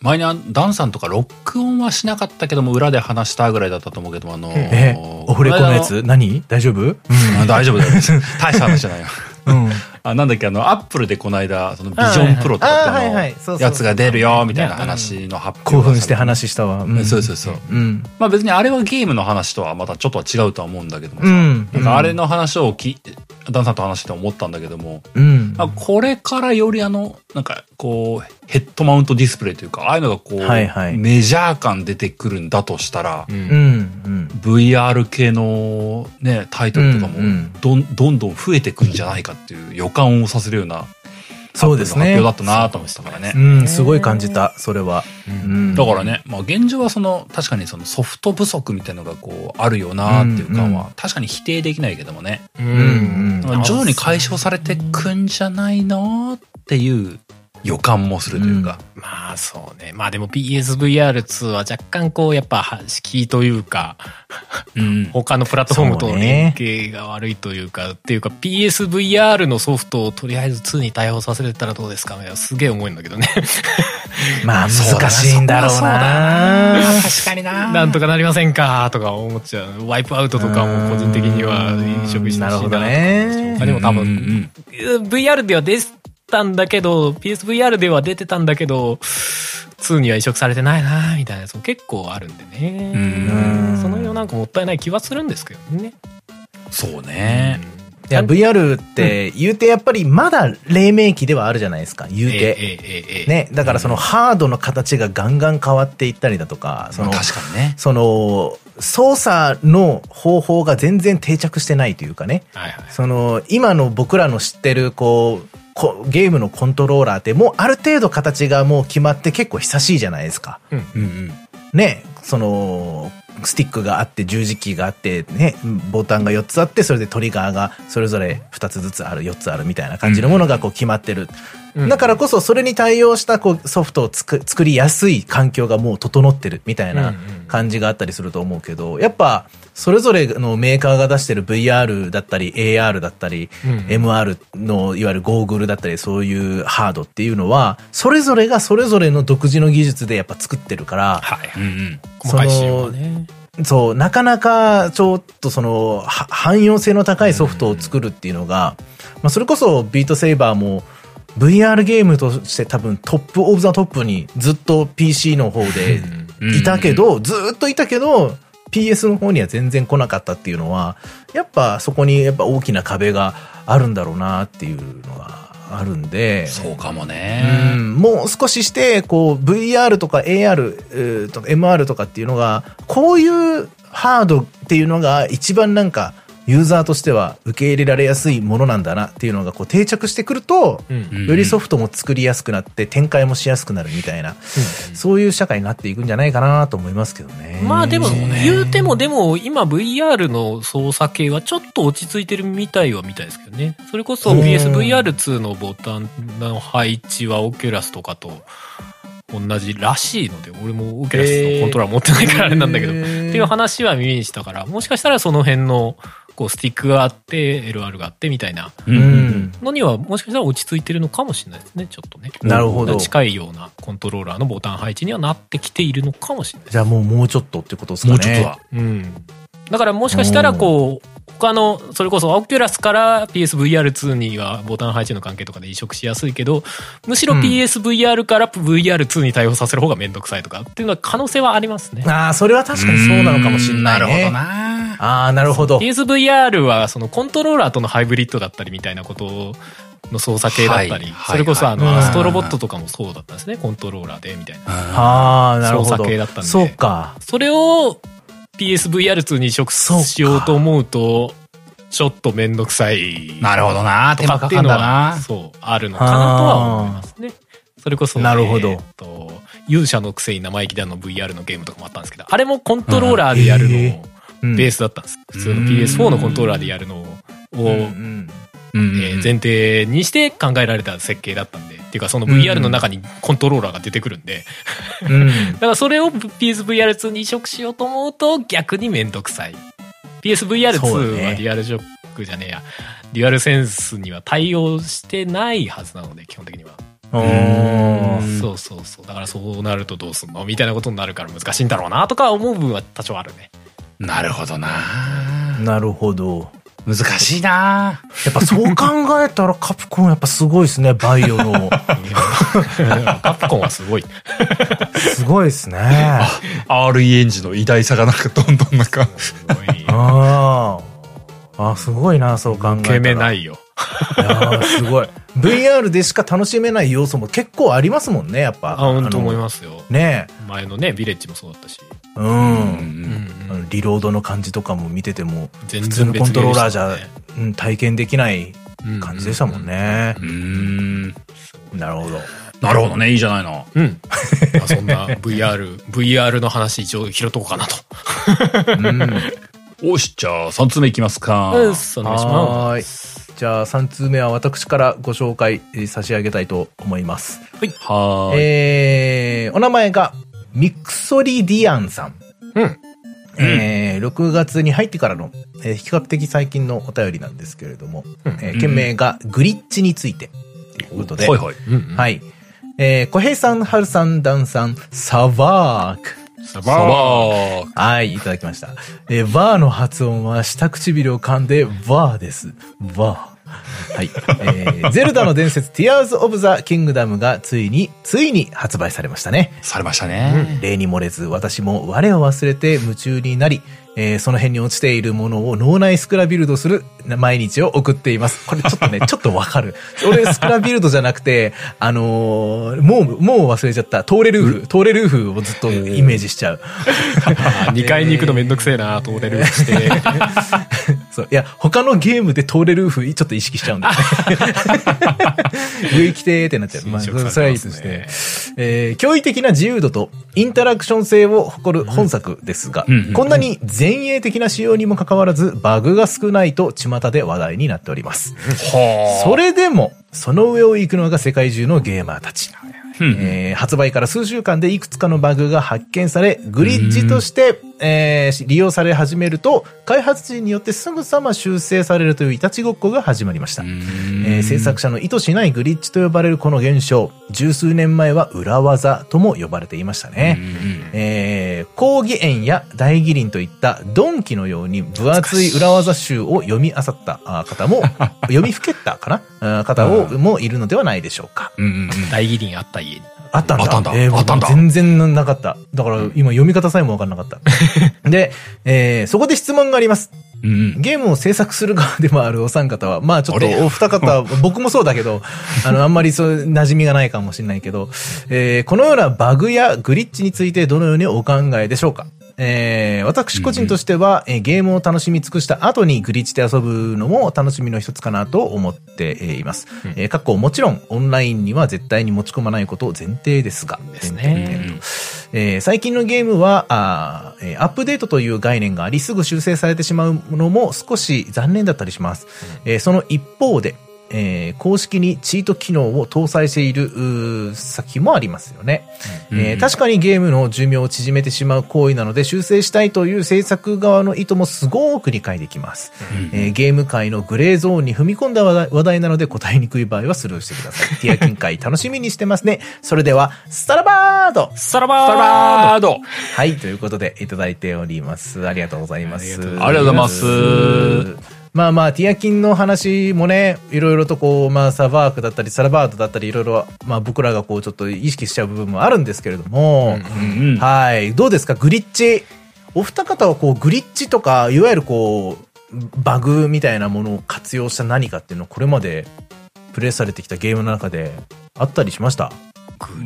前にあダンさんとか録音はしなかったけども、裏で話したぐらいだったと思うけども、あのーえ、オフレコのやつ何？大丈夫？うん。あ大丈夫だよ。大した話じゃないよ。うん。あ、なんだっけ、あの、アップルでこの間、そのビジョンプロとかあはいってはいそうそうのやつが出るよ、みたいな話の発表興奮して話したわ。うんそうそうそう。うん。まあ別にあれはゲームの話とはまたちょっとは違うとは思うんだけどもさ、うんなんかあれの話をき、ダンさんと話してて思ったんだけども、うん。あこれからよりあの、なんかこう、ヘッドマウントディスプレイというか、ああいうのがこう、はいはいメジャー感出てくるんだとしたら、うんうん。うん。VR 系のね、タイトルとかもどん、どんどん増えてくんじゃないかっていう予感をさせるような、そうですね発表だったなと思ってたからね。うん、すごい感じた、それは。うんだからね、まあ現状はその、確かにそのソフト不足みたいなのがこう、あるよなっていう感うんうは、確かに否定できないけどもね。ううんなんか徐々に解消されてくんじゃないのっていう予感もするというか。まあそうね。まあでも PSVR2 は若干こうやっぱ敷居というか、うん。他のプラットフォームと連携が悪いというか、っていうか PSVR のソフトをとりあえず2に対応させれたらどうですか？みたいなすげえ重いんだけどね。まあ、難しいんだろうな。確かにななんとかなりませんか？とか思っちゃう。ワイプアウトとかも個人的には飲食してほしいななるほどね他にも多うんうん分、VR では出たんだけど、PSVR では出てたんだけど、2には移植されてないなみたいなやつも結構あるんでね。うんその辺はなんかもったいない気はするんですけどね。そうね。いや、VR って言うてやっぱりまだ黎明期ではあるじゃないですか、言うて。ええええええね、だからそのハードの形がガンガン変わっていったりだとか、その、確かにね。その、操作の方法が全然定着してないというかね。はいはい。その、今の僕らの知ってる、こう、こゲームのコントローラーってもうある程度形がもう決まって結構久しいじゃないですか。うんうん。ね、その、スティックがあって十字キーがあってね、ボタンが4つあって、それでトリガーがそれぞれ2つずつある、4つあるみたいな感じのものがこう決まってる。うんだからこそそれに対応したこうソフトを作りやすい環境がもう整ってるみたいな感じがあったりすると思うけど、やっぱそれぞれのメーカーが出してる VR だったり AR だったり、うん MR のいわゆるゴーグルだったりそういうハードっていうのは、それぞれがそれぞれの独自の技術でやっぱ作ってるから、はい。うんうん。細かい仕様がね。そう、なかなかちょっとその、は汎用性の高いソフトを作るっていうのが、まあそれこそ Beat Saber も VR ゲームとして多分 top of the top にずっと PC の方でいたけど、ずっといたけど、PS の方には全然来なかったっていうのは、やっぱそこにやっぱ大きな壁があるんだろうなっていうのがあるんで、そうかもうね。ん。もう少しして、こう、VR とか AR えーとか MR とかっていうのが、こういうハードっていうのが一番なんか、ユーザーとしては受け入れられやすいものなんだなっていうのがこう定着してくると、よりソフトも作りやすくなって展開もしやすくなるみたいな、そういう社会になっていくんじゃないかなと思いますけどね。まあでも、言うてもでも今 VR の操作系はちょっと落ち着いてるみたいはみたいですけどね。それこそうん。PSVR2 のボタンの配置は Oculus とかと同じらしいので、俺も Oculus のコントローラー持ってないからあれなんだけど、っていう話は耳にしたから、もしかしたらその辺のこうスティックがあって LR があってみたいな。のにはもしかしたら落ち着いてるのかもしれないですね、ちょっとね。なるほど近いようなコントローラーのボタン配置にはなってきているのかもしれないじゃあもうもうちょっとってことですかね。もうちょっとは。うん。だからもしかしたらこう、他の、それこそオキュラスから PSVR2 にはボタン配置の関係とかで移植しやすいけど、むしろ PSVR から VR2 に対応させる方がめんどくさいとかっていうのは可能性はありますね。ああ、それは確かにそうなのかもしれないね。なるほどな。ああ、なるほど。PSVR はそのコントローラーとのハイブリッドだったりみたいなことの操作系だったり、はいそれこそあの、はいアストロボットとかもそうだったんですね、コントローラーでみたいな。ああ、なるほ操ど作系だったんでそうか。それを PSVR2 に移植しようと思うと、ちょっとめんどくさい。なるほどな。手間かとかっていうのかんだなは、。そう、あるのかなとは思いますね。それこそ、なるほどえーっと、勇者のくせに生意気だの VR のゲームとかもあったんですけど、あれもコントローラーでやるのへをうんベースだったんです。普通のうん PS4 のコントローラーでやるのを、うんうんうんえー前提にして考えられた設計だったんで、っていうかその VR の中にコントローラーが出てくるんで、うん だからそれを PSVR2 に移植しようと思うと逆にめんどくさい。そうだ PSVR2 ねはデュアルショックじゃねえや。デュアルセンスには対応してないはずなので、基本的には。うーんそうそうそう。だからそうなるとどうすんの？みたいなことになるから難しいんだろうなとか思う部分は多少あるね。なるほどな。なるほど。難しいな。やっぱそう考えたらカプコンやっぱすごいですね、バイオの。カプコンはすごい。すごいですね。RE エンジンの偉大さがなんかどんどんなんか。すごい。ああ。あ、すごいな、そう考えたら。。受け目ないいよ。いやーすごい。VR でしか楽しめない要素も結構ありますもんね、やっぱ。あ、本当思いす。ますよ。ね前のね、ビレッジもそうだったし。え。うん。リロードの感じとかも見てても、全普通のコントローラーじゃ体験できない感じでしたもんねう。ーん。なるほど。なるほどね。いいじゃないの。うん。まあそんな VR、VR の話一応拾っとこうかなと。うん。おし、じゃあ3つ目いきますか。うん、お願いしまはーい。じゃあ3通目は私からご紹介えー差し上げたいと思います。はーい。えー、お名前がミクソリディアンさん。うん。えー、6月に入ってからの、えー比較的最近のお便りなんですけれども、うんえー件名がグリッチについてということで、はいはい。うんうん。はい。えー、小平さん、春さん、ダンさん、サバーク。ササバー。はい、いただきました。えー、バーの発音は下唇を噛んで、バーです。バー。はい。えー、ゼルダの伝説、Tears of the Kingdom がついに、ついに発売されましたね。されましたね。例に漏れず、私も我を忘れて夢中になり、えーその辺に落ちているものを脳内スクラビルドする毎日を送っています。これちょっとね、ちょっとわかる。俺スクラビルドじゃなくて、あのーもう、もう忘れちゃった。トーレルーフ、トーレルーフをずっとイメージしちゃう。2階に行くのめんどくせえな、通れるして。そう。いや、他のゲームで通れる風ちょっと意識しちゃうんだよね。上行きてーってなっちゃう。まあ、侵食それはいいとして。えー驚異的な自由度とインタラクション性を誇る本作ですが、こんなに前衛的な仕様にもかかわらず、バグが少ないと巷で話題になっております。はそれでも、その上を行くのが世界中のゲーマーたち。うんえー発売から数週間でいくつかのバグが発見され、グリッジとして、えー利用され始めると、開発陣によってすぐさま修正されるといういたちごっこが始まりました。えー制作者の意図しないグリッチと呼ばれるこの現象、十数年前は裏技とも呼ばれていましたね。えー、講義園や大義林といったドンキのように分厚い裏技集を読み漁ったあ方も、読みふけったかな？あ方を、もいるのではないでしょうか。うんうんうん。大義林あった家に。あったんだ。あったんだえーあったんだ全然なかった。だから今読み方さえもわかんなかった。で、えーそこで質問があります。うんうん。ゲームを制作する側でもあるお三方は、まあちょっとお二方、僕もそうだけど、あの、あんまりそう、馴染みがないかもしれないけど、えーこのようなバグやグリッチについてどのようにお考えでしょうか？えー私個人としては、えーゲームを楽しみ尽くした後にグリッチで遊ぶのも楽しみの一つかなと思ってえーいます。えーかっこもちろんオンラインには絶対に持ち込まないことを前提ですが。ですねえー最近のゲームはあー、えーアップデートという概念がありすぐ修正されてしまうのも少し残念だったりします。えーその一方で、えー公式にチート機能を搭載しているうー作品もありますよね、えー確かにゲームの寿命を縮めてしまう行為なので修正したいという制作側の意図もすごく理解できます、えーゲーム界のグレーゾーンに踏み込んだ話題なので答えにくい場合はスルーしてください。ティアキン会楽しみにしてますね。それではスタラバードさらばースタバードはい、ということでいただいております。ありがとうございます。ありがとうございますまあまあ、ティアキンの話もね、いろいろとこう、まあ、サバークだったり、サラバードだったり、いろいろ、まあ僕らがこう、ちょっと意識しちゃう部分もあるんですけれども、はい、どうですか、グリッチ？お二方はこう、グリッチとか、いわゆるこう、バグみたいなものを活用した何かっていうのをこれまでプレイされてきたゲームの中であったりしました？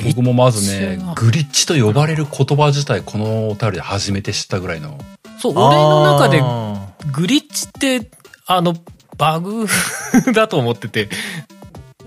僕もまずねグリッチと呼ばれる言葉自体、このお便りで初めて知ったぐらいの。そう、俺の中であグリッチって、あの、バグ だと思ってて、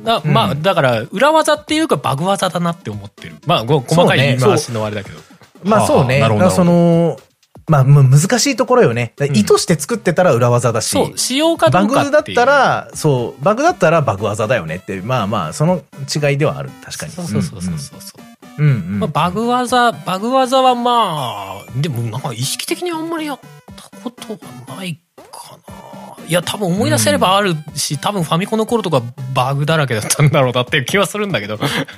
なまあ、うんだから、裏技っていうかバグ技だなって思ってる。まあ、ご細かい言い回しのあれだけど。ーまあそうね。はあはあなるその、まあむ難しいところよね。意図して作ってたら裏技だし、そう、仕様かどバうかっていう。グだったら、そう、バグだったらバグ技だよねって、まあまあ、その違いではある。確かに。そうそうそうそうそうそう。うんうん。うんうんまあ、バグ技、バグ技はまあ、でもなんか意識的にあんまりやったことはないかな。いや、多分思い出せればあるし、多分ファミコンの頃とかバグだらけだったんだろうなっていう気はするんだけど、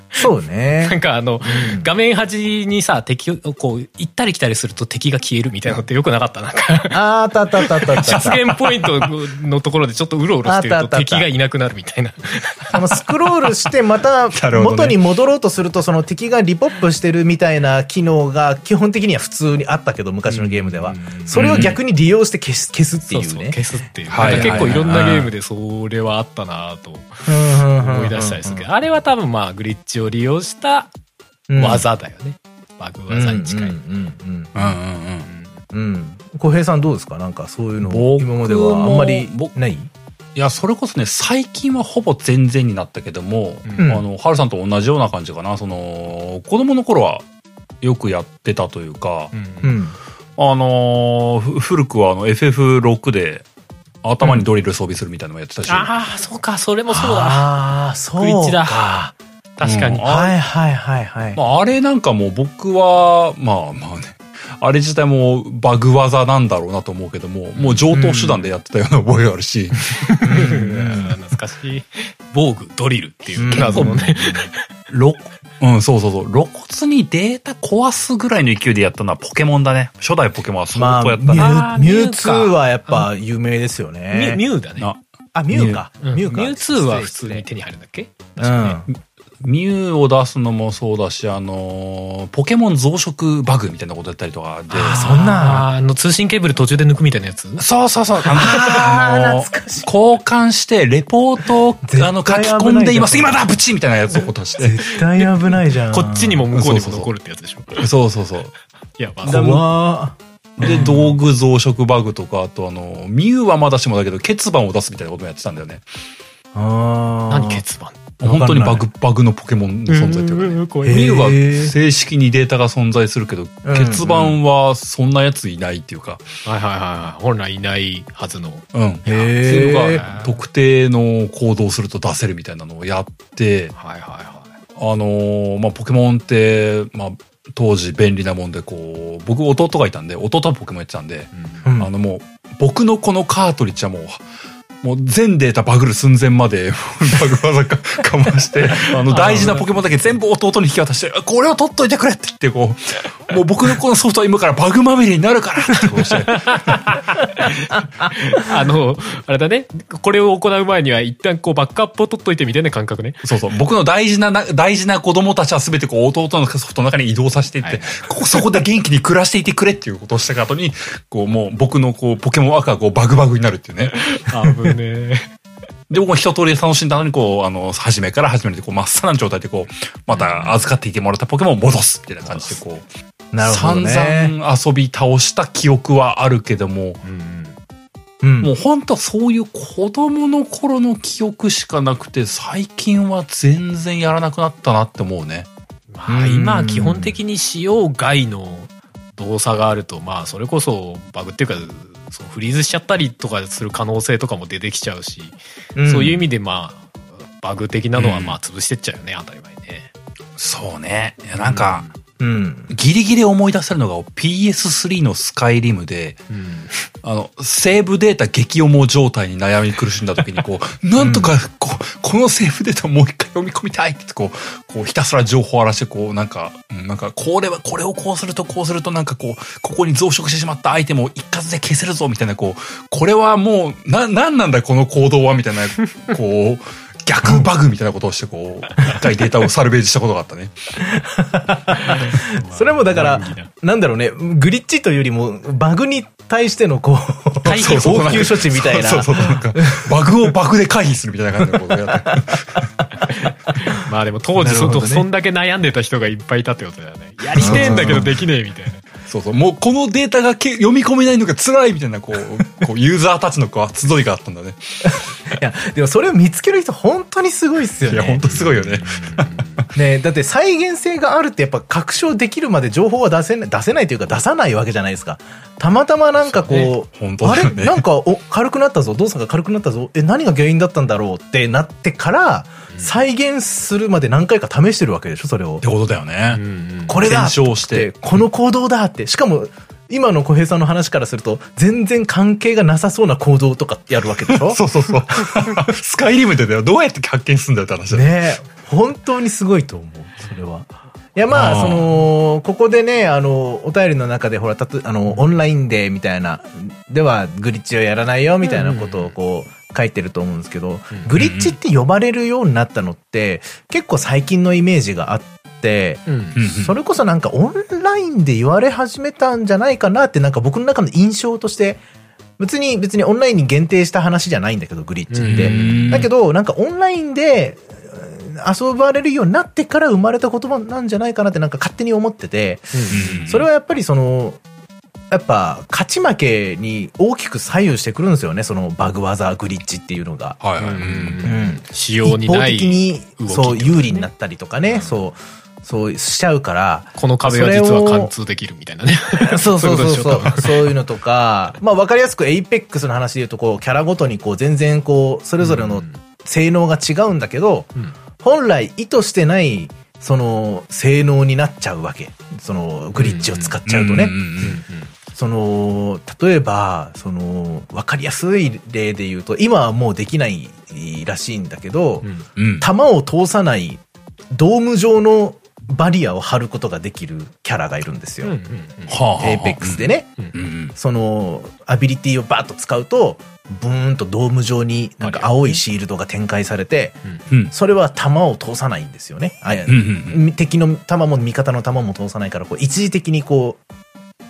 そう なねん。かあの、うん画面端にさ、敵を、こう、行ったり来たりすると敵が消えるみたいなのってよくなかった。なんか、あーあったあったあったあったあった。出現ポイントのところでちょっとうろうろしてると敵がいなくなるみたいな。あの、スクロールして、また 元に戻ろうとすると、その敵がリポップしてるみたいな機能が基本的には普通にあったけど、昔のゲームでは。それを逆に利用して消す、消すっていうそうそうね。消すっていう。はい結構いろんなゲームでそれはあったなと思思い出したりするけど、あれは多分まあグリッチを利用した技だよね。バグ技に近い。うんうんうんうんうんうん。うん。うん。小平さんどうですかなんかそういうの、僕今まではあんまりもない？いや、それこそね、最近はほぼ全然になったけども、うんあの、ハルさんと同じような感じかな。その、子供の頃はよくやってたというか、うんうん。あのーふ古くはあの FF6 で頭にドリル装備するみたいなのもやってたし、ああ、そうか、それもそうだ。ああ、そうか。だ確かに。うんはいはいはいはい。まあ、あれなんかもう僕は、まあまあね、あれ自体もバグ技なんだろうなと思うけども、もう上等手段でやってたような覚えがあるし、うん懐かしい。防具、ドリルっていう謎のね。ろうん、そうそうそう。露骨にデータ壊すぐらいの勢いでやったのはポケモンだね。初代ポケモンはまあ、相当やったね。ミュあミュウミュウか2はやっぱ有名ですよミね。ュミュウだね。なあ、ミュウか。うんミミュウか。ュウ2は普通に手に入るんだっけ？うん。ミュウを出すのもそうだし、あのーポケモン増殖バグみたいなことやったりとかで。あそんなあの通信ケーブル途中で抜くみたいなやつ？そうそうそう。あの、あーあの懐かしい交換して、レポートをあの書き込んでいます。今だブチみたいなやつを出して。絶対危ないじゃん。こっちにも向こうにも残るってやつでしょ。そうそうそう。いや、まあ、で、道具増殖バグとか、あとあの、ミュウはまだしもだけど、欠番を出すみたいなこともやってたんだよね。あー何欠番？本当にバグ、バグのポケモンの存在っていうかね。ミュウは正式にデータが存在するけど、うん欠番はそんなやついないっていうか、はいはいはいはい。本来いないはずの。うん。へっていうのーが、特定の行動をすると出せるみたいなのをやって、はいはいはあのーまあ、ポケモンって、まあ、当時便利なもんで、こう、僕弟がいたんで、弟はポケモンやってたんで、い。うんあのもう、僕のこのカートリッジはもう、もう全データバグる寸前まで、バグ技かかまして、あの大事なポケモンだけ全部弟に引き渡して、あこれを取っといてくれって言って、こう、もう僕のこのソフトは今からバグまみれになるからってこうして、あの、あれだね。これを行う前には一旦こうバックアップを取っといてみたいな感覚ね。そうそう、僕の大事なな、大事な子供たちは全てこう弟のソフトの中に移動させていって、はいここ、そこで元気に暮らしていてくれっていうことをした後に、こうもう僕のこう、ポケモン赤がこうバグバグになるっていうね。あぶねえ。で、僕も一通り楽しんだのに、こう、あの、初めから始めて、こう、真っさらな状態で、こう、また預かっていてもらったポケモンを戻す、みたいな感じで、こう、なるほどね。散々遊び倒した記憶はあるけども、うんもうほんとそういう子供の頃の記憶しかなくて、最近は全然やらなくなったなって思うね。まあ今は基本的に使用外の動作があると、まあそれこそバグっていうか、そのフリーズしちゃったりとかする可能性とかも出てきちゃうし、そういう意味でまあ、バグ的なのはまあ潰してっちゃうよね、当たり前ね。そうね。いや、なんか、うん。ギリギリ思い出せるのが PS3 のスカイリムで、うん。あの、セーブデータ激重状態に悩み苦しんだ時に、こう、なんとか、こう、このセーブデータをもう一回読み込みたいって、こう、こう、ひたすら情報を荒らして、こう、なんか、うんなんか、これは、これをこうすると、こうすると、なんかこう、ここに増殖してしまったアイテムを一括で消せるぞ、みたいな、こう、これはもう、な、なんなんだ、この行動は、みたいな、こう、逆バグみたいなことをして、こう、一回データをサルベージしたことがあったね。それもだからな、なんだろうね、グリッチというよりも、バグに対してのこう、回避 応急処置みたいな。そうそうそう、なんか、バグをバグで回避するみたいな感じのことをやって。まあでも当時そ,、ねそんだけ悩んでた人がいっぱいいたってことだよね。やりてえんだけどできねえみたいな。そうそう。もうこのデータがけ読み込めないのが辛いみたいな、こう、こうユーザーたちのこう集いがあったんだね。いや、でもそれを見つける人本当にすごいっすよいや、ほんね。とすごいよね。ねだって再現性があるってやっぱ確証できるまで情報は出せない、出せないというか出さないわけじゃないですか。たまたまなんかこう、ね本当あれ？なんか、お、軽くなったぞ、動作が軽くなったぞ、え、何が原因だったんだろう？ってなってから、再現するまで何回か試してるわけでしょ、それをって。ことだよね。これだってこの行動だって。しかも、今の小平さんの話からすると、全然関係がなさそうな行動とかやるわけでしょ？そうそうそう。スカイリムでだよ。どうやって発見すんだよって話だよ。ねえ、本当にすごいと思う、それは。いや、まあ、その、ここでね、あの、お便りの中で、ほら、たと、あの、オンラインで、みたいな、では、グリッチをやらないよ、みたいなことを、こう、書いてると思うんですけど、グリッチって呼ばれるようになったのって、結構最近のイメージがあって、それこそなんかオンラインで言われ始めたんじゃないかなってなんか僕の中の印象として、別に別にオンラインに限定した話じゃないんだけど、グリッチって。うん。だけど、なんかオンラインでうん遊ばれるようになってから生まれた言葉なんじゃないかなってなんか勝手に思ってて、うんそれはやっぱりその、やっぱ勝ち負けに大きく左右してくるんですよね、そのバグ技グリッチっていうのが。はいはい。うんうん仕様に一方ない的にそう有利になったりとかね、そう、そうしちゃうから、この壁は実は貫通できるみたいなね。そう そうそうそうそう。いうのとか、まあ分かりやすく Apex の話で言うと、こう、キャラごとにこう、全然こう、それぞれの性能が違うんだけど、うん本来意図してない、その、性能になっちゃうわけ。その、グリッチを使っちゃうとね。その、例えば、その、分かりやすい例で言うと、今はもうできないらしいんだけど、うんうん。弾を通さないドーム状のバリアを張ることができるキャラがいるんですよ。 Apex で。ね。うんうん。その、アビリティをバーッと使うと、ブーンとドーム状になんか青いシールドが展開されて、うん。それは弾を通さないんですよね。あうんうん敵の弾も味方の弾も通さないから、こう一時的にこう、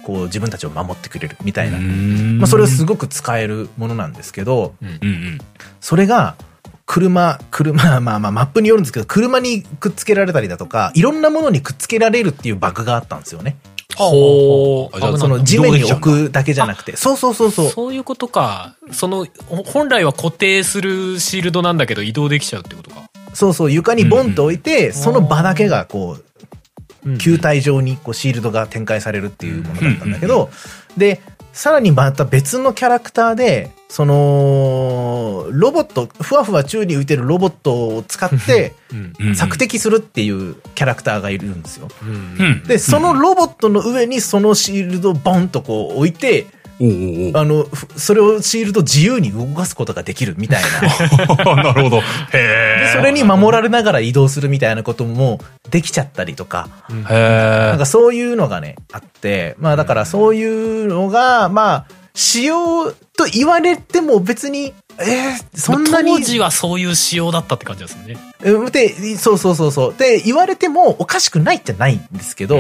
こう自分たちを守ってくれるみたいな。うん。まあそれをすごく使えるものなんですけど、うんうんうん。それが、車、車、まあまあマップによるんですけど、車にくっつけられたりだとか、いろんなものにくっつけられるっていうバグがあったんですよね。ほう。あじゃあその地面に置くだけじゃなくて。そうそうそうそう。そういうことか。その、ほ本来は固定するシールドなんだけど移動できちゃうってことか。そうそう、床にボンと置いて、んその場だけがこう、うん球体状にこうシールドが展開されるっていうものだったんだけど、で、さらにまた別のキャラクターで、その、ロボット、ふわふわ宙に浮いてるロボットを使って、索敵するっていうキャラクターがいるんですよ。で、そのロボットの上にそのシールドをボンとこう置いて、あの、ふそれをシールド自由に動かすことができるみたいな。なるほど。へでえ。それに守られながら移動するみたいなこともできちゃったりとか、へなんかそういうのがね、あって、まあだからそういうのが、まあ、仕様と言われても別に、えー、そんなに、当時はそういう仕様だったって感じですね。うんで、そうそうそうそう。で、言われてもおかしくないってないんですけど、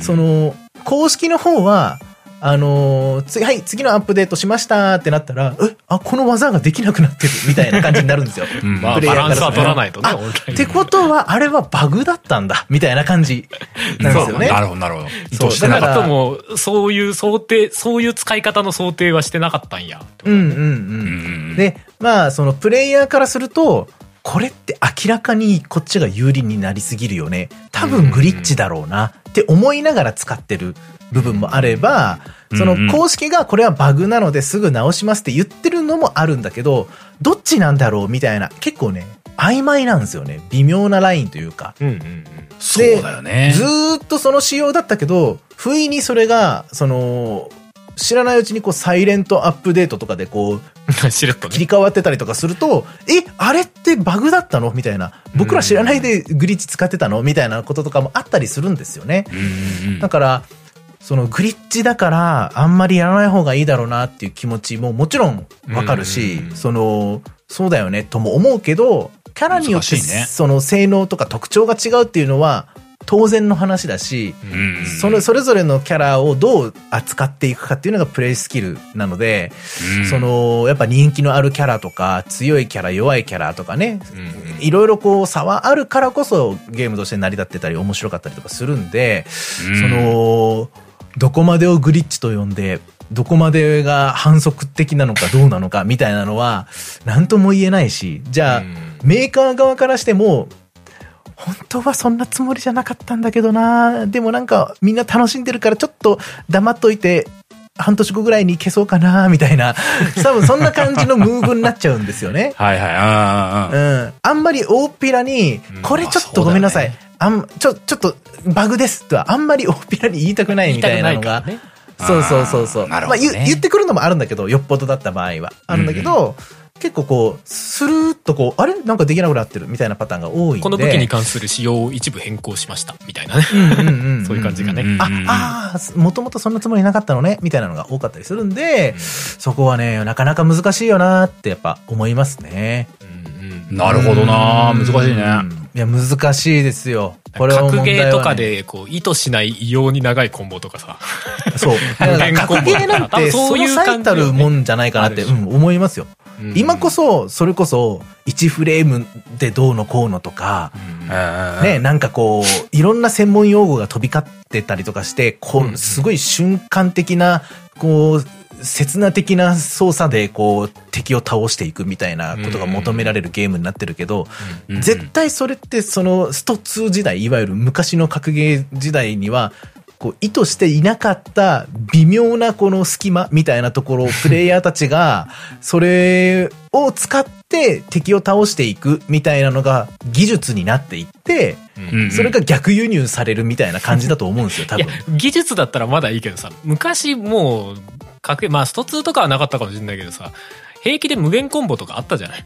その、公式の方は、あのーつはい、次のアップデートしましたってなったら、え、あ、この技ができなくなってるみたいな感じになるんですよ。うんまあ、プレイヤーからバランスは取らないとね、ってことは、あれはバグだったんだ、みたいな感じなんですよね。なるほど、なるほど。意そう図してなかっも、そういう想定、そういう使い方の想定はしてなかったんや。うんうんうん。うんで、まあ、そのプレイヤーからすると、これって明らかにこっちが有利になりすぎるよね。多分グリッチだろうなって思いながら使ってる部分もあれば、その公式がこれはバグなのですぐ直しますって言ってるのもあるんだけど、どっちなんだろうみたいな、結構ね、曖昧なんですよね。微妙なラインというか。うんうんうん。そうだよね。ずーっとその仕様だったけど、不意にそれが、その、知らないうちにこうサイレントアップデートとかでこうしれっとね。切り替わってたりとかすると、え、あれってバグだったの？みたいな。僕ら知らないでグリッチ使ってたの？みたいなこととかもあったりするんですよね。うんうんだから、そのグリッチだからあんまりやらない方がいいだろうなっていう気持ちももちろんわかるしう、んその、そうだよねとも思うけど、キャラによってね。その性能とか特徴が違うっていうのは当然の話だし、そのそれぞれのキャラをどう扱っていくかっていうのがプレイスキルなので、うん。そのやっぱ人気のあるキャラとか強いキャラ弱いキャラとかね、うん。いろいろこう差はあるからこそゲームとして成り立ってたり面白かったりとかするんで、うん。そのどこまでをグリッチと呼んでどこまでが反則的なのかどうなのかみたいなのは何とも言えないしじゃあ、うんメーカー側からしても本当はそんなつもりじゃなかったんだけどなでもなんかみんな楽しんでるからちょっと黙っといて半年後ぐらいに消そうかなみたいな 多分そんな感じのムーブになっちゃうんですよね。はいはい。ああ、うん。あんまり大っぴらにう、んこれちょっとごめんなさい。あん、ちょ、ちょっとバグですとはあんまり 大っぴらに言いたくないみたいないのがね。そうそうそうそう。なるほどねまあ言言ってくるのもあるんだけど、よっぽどだった場合は。あるんだけど、結構こう、スルーっとこう、あれ？なんかできなくなってるみたいなパターンが多い。この武器に関する仕様を一部変更しました、みたいなね。うんうんうんんそういう感じがねうんあ、ああ、もともとそんなつもりなかったのね、みたいなのが多かったりするんで、そこはね、なかなか難しいよなってやっぱ思いますね。なるほどな難しいね。うんいや、難しいですよ。これは問格ゲーとかで、こう、意図しない異様に長いコンボとかさ。そう。格ゲーなんて、そそうういう最たるもんじゃないかなって、うん、思いますよ。うん今こ、そ、それこそ、1フレームでどうのこうのとか、うんね、なんかこう、いろんな専門用語が飛び交ってたりとかして、こうんう、すごい瞬間的な、こう、刹那的な操作で、こう、敵を倒していくみたいなことが求められるゲームになってるけど、うん。絶対それってそのスト2時代、いわゆる昔の格ゲー時代には、こう意図していなかった微妙なこの隙間みたいなところをプレイヤーたちが、それを使って敵を倒していくみたいなのが技術になっていって、うん。それが逆輸入されるみたいな感じだと思うんですよ、多いや分。、技術だったらまだいいけどさ、昔もう、格ゲーまあ、スト2とかはなかったかもしれないけどさ、平気で無限コンボとかあったじゃない？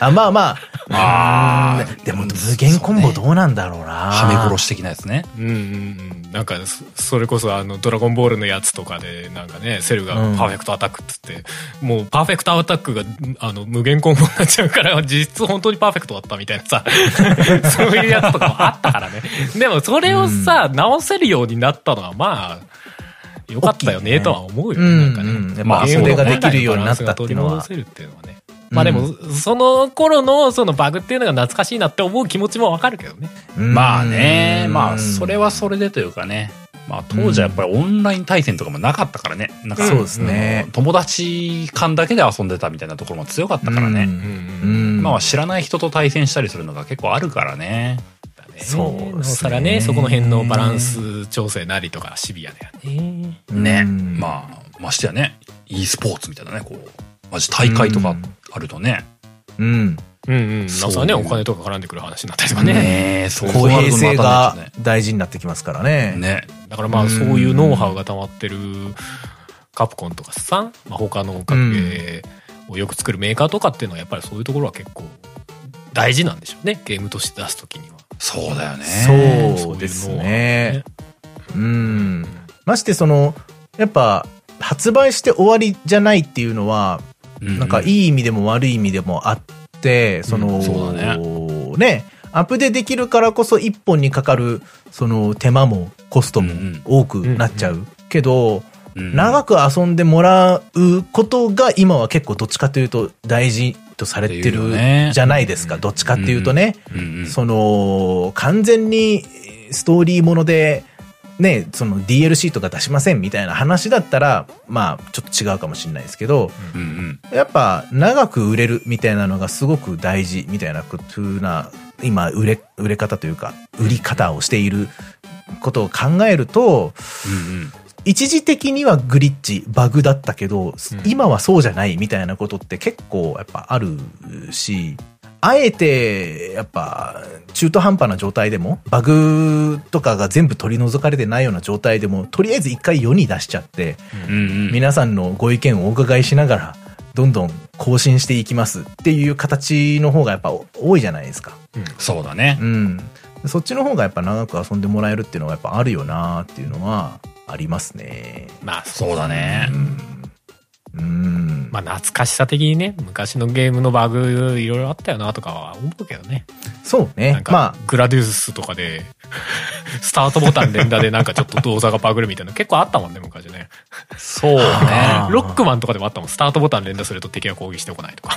あ、まあまあ。あうんでも無限コンボどうなんだろうな。はめ殺し的なやつね。うんうんうん。なんか、そそれこそあの、ドラゴンボールのやつとかで、なんかね、セルがうんパーフェクトアタックっつって、もうパーフェクトアタックが、あの、無限コンボになっちゃうから、実質本当にパーフェクトだったみたいなさ、そういうやつとかもあったからね。でも、それをさ、直せるようになったのは、まあ、よかったよね、とは思うよね。うんなんかね。まあそれができるようになったっていうのはバランスが取り戻せるっていうのはね。まあでも、その頃のそのバグっていうのが懐かしいなって思う気持ちもわかるけどね。うんまあね、まあ、うんそれはそれでというかね。まあ、当時はやっぱりオンライン対戦とかもなかったからね。なんか、そうですねうん友達間だけで遊んでたみたいなところも強かったからね。うんうん今は知らない人と対戦したりするのが結構あるからね。そうですねなおさらね、そこの辺のバランス調整なりとかシビアだよね。ね。うんまあ、ましてやね、e スポーツみたいなね、こう、マジ大会とかあるとね。うん。うんうん。なおさらね、そうお金とか絡んでくる話になったりとかね。ねえ、そう公平性が大事になってきますからね。うね。ね。だからまあそういうノウハウが溜まってるカプコンとかさ、まあ、他の格ゲーをよく作るメーカーとかっていうのはやっぱりそういうところは結構大事なんでしょうね。ゲームとして出すときには。そうだよね。そうですね。うん。ましてその、やっぱ、発売して終わりじゃないっていうのは、うんなんかいい意味でも悪い意味でもあって、その、うんそうだね、アップデできるからこそ一本にかかる、その手間もコストもうんうん多くなっちゃう。けど、うん長く遊んでもらうことが今は結構どっちかというと大事とされてるねじゃないですか。どっちかっていうとね。うんうんその、完全にストーリーもので、ね、その DLC とか出しませんみたいな話だったら、まあ、ちょっと違うかもしれないですけど、うんうん。やっぱ長く売れるみたいなのがすごく大事みたいな風な、今、売れ、売れ方というか、売り方をしていることを考えると、うん一時的にはグリッチ、バグだったけど、今はそうじゃないみたいなことって結構やっぱあるし、あえて、やっぱ、中途半端な状態でも、バグとかが全部取り除かれてないような状態でも、とりあえず一回世に出しちゃって、うんうん。皆さんのご意見をお伺いしながら、どんどん更新していきますっていう形の方がやっぱ多いじゃないですか。そうだねう。ん。そっちの方がやっぱ長く遊んでもらえるっていうのはやっぱあるよなっていうのはありますね。まあ、そうだねう。ん。うん。まあ、懐かしさ的にね、昔のゲームのバグ、いろいろあったよなとかは思うけどね。そうねまグラデュースとかで、スタートボタン連打でなんかちょっと動作がバグるみたいなの結構あったもんね、昔ね。そうね。ロックマンとかでもあったもん。スタートボタン連打すると敵が攻撃してこないとか。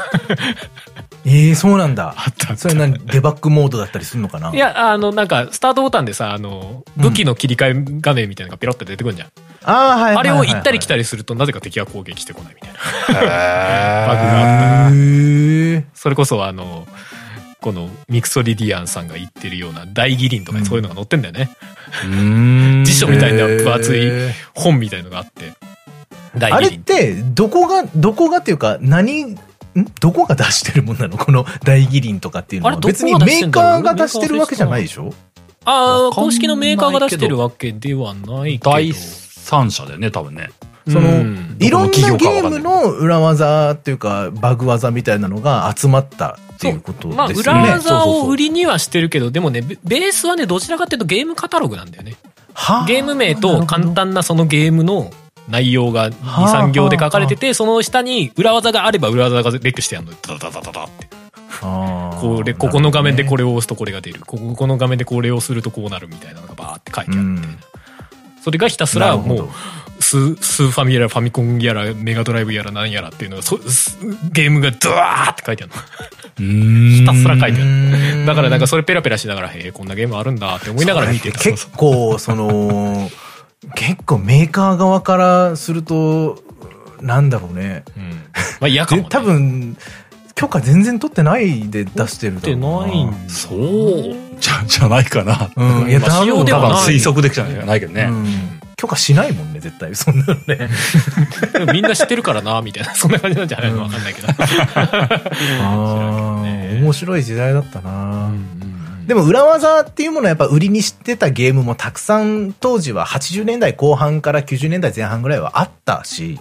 あ、ええそうなんだ。あったそれ何デバッグモードだったりするのかな？いや、あの、なんか、スタートボタンでさ、あの、武器の切り替え画面みたいなのがペロって出てくるんじゃん。ああ、はいはいはいはい。あれを行ったり来たりすると、なぜか敵が攻撃してこないみたいな。バグへがあった。それこそ、あの、このミクソリディアンさんが言ってるような大義林とかにそういうのが載ってんだよね。ーうん。辞書みたいな分厚いへ本みたいのがあって。あれ。って、どこが、どこがっていうか、何、ん？どこが出してるもんなの？この大義林とかっていうのは。あれどこが別にメーカーが出してるわけじゃないでしょ？ああ、公式のメーカーが出してるわけではないけど。第三者でね、多分ね。そのうんいろんなゲームの裏技っていうか、バグ技みたいなのが集まったっていうことまあ、ですよね。裏技そうそうそうを売りにはしてるけど、でもね、ベベースはね、どちらかっていうとゲームカタログなんだよね。はあゲーム名と簡単なそのゲームの内容が2、はあ3行で書かれてて、その下に裏技があれば裏技がレックしてやるの。ダダダダダって。これ、ここの画面でこれ。れを押すとこれが出る。こここの画面でこれをするとこうなるみたいなのがバーって書いてあるみたいな。それがひたすらもう、ススーファミやらファミコンやらメガドライブやらなんやらっていうのが、そすゲームがドワーって書いてあるの。うん。ひたすら書いてある。うんだからなんかそれペラペラしながら、へえ、こんなゲームあるんだって思いながら見てた。結構、その、結構メーカー側からすると、なんだろうね。うん。まあ嫌かも、ね。で多分、許可全然取ってないで出してるだろう取ってないんそう。じゃ、じゃないかな。うん。いや、まあ多分ただ仕様ではない推測できたんじゃないけどね。うん許可しないもんね、絶対。そんなのね。みんな知ってるからな、みたいな。そんな感じなんじゃないのわかんないけど。面白い時代だったな、うんでも裏技っていうものはやっぱ売りにしてたゲームもたくさん当時は80年代後半から90年代前半ぐらいはあったし、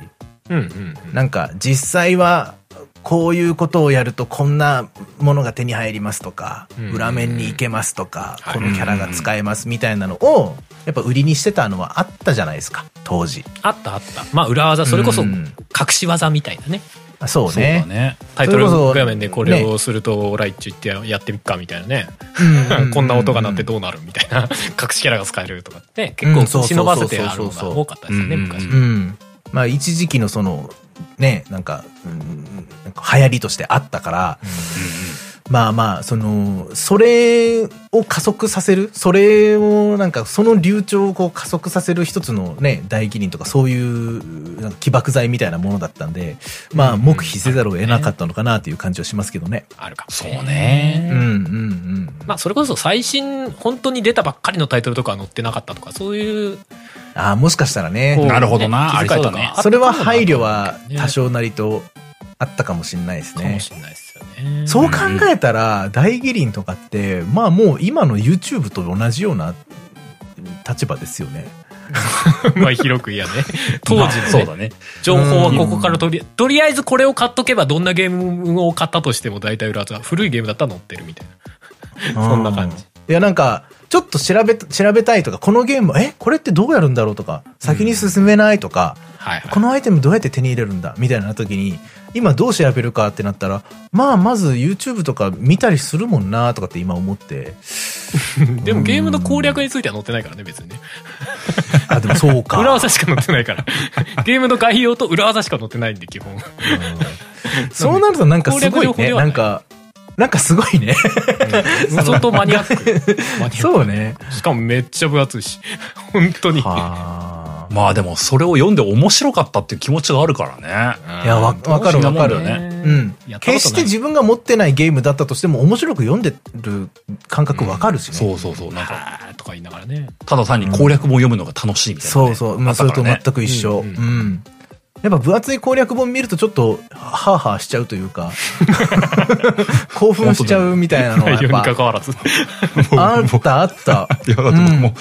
うんうんうん。なんか実際はこういうことをやるとこんなものが手に入りますとか、うん裏面に行けますとか、はいこのキャラが使えますみたいなのをやっぱ売りにしてたのはあったじゃないですか、当時。あったあった。まあ裏技、それこそうん隠し技みたいなね。あそうそうだね。ね。タイトル画面でこれをすると、オーライッチ言ってやってみっかみたいなね。うん こんな音が鳴ってどうなるみたいな。隠しキャラが使えるとかって、結構忍ばせてあるのが多かったですよね、うん昔。うん。まあ一時期のその、ね、なんか、うんなんか流行りとしてあったから、うんまあまあ、その、それを加速させる、それをなんか、その流暢をこう加速させる一つのね、大義林とかそういうなんか起爆剤みたいなものだったんで、まあ、黙秘せざるを得なかったのかなという感じはしますけどね。あるかもそうねうんうんうん。まあそれこそ最新、本当に出たばっかりのタイトルとかは載ってなかったとか、そういう、ああ、もしかしたらね。なるほどなありそうだねそれは配慮はね多少なりとあったかもしれないですねかも。しれないですよね。そう考えたら、大義林とかって、まあもう今の YouTube と同じような立場ですよね。まあ広く言えばね。当時の、ねそうだね。情報はここからとり、とりあえずこれを買っとけばどんなゲームを買ったとしても大体裏技、古いゲームだったら載ってるみたいな。そんな感じ。いやなんか、ちょっと調べ、調べたいとか、このゲーム、え、これってどうやるんだろうとか、先に進めないとか。このアイテムどうやって手に入れるんだみたいな時に、今どう調べるかってなったら、まあまず YouTube とか見たりするもんなとかって今思って。でもゲームの攻略については載ってないからね、別にね。あ、でもそうか。裏技しか載ってないから。ゲームの概要と裏技しか載ってないんで、基本。そうなるとなんかすごいね。なんか、なんかすごいね。相当マニアック。そうね。しかもめっちゃ分厚いし。本当に。はあ。まあでも、それを読んで面白かったっていう気持ちがあるからね。いや、わ、わかるわかる。ねうん決して自分が持ってないゲームだったとしても面白く読んでる感覚わかるしね。そうそうそう。なんか、とか言いながらね。ただ単に攻略も読むのが楽しいみたいなね、そうそう。まあ、それと全く一緒。うん。やっぱ分厚い攻略本見るとちょっと、ハーハーしちゃうというか、興奮しちゃうみたいなのはやっ内容にぱ、関わらず。あったあった。いや、だっも、なんか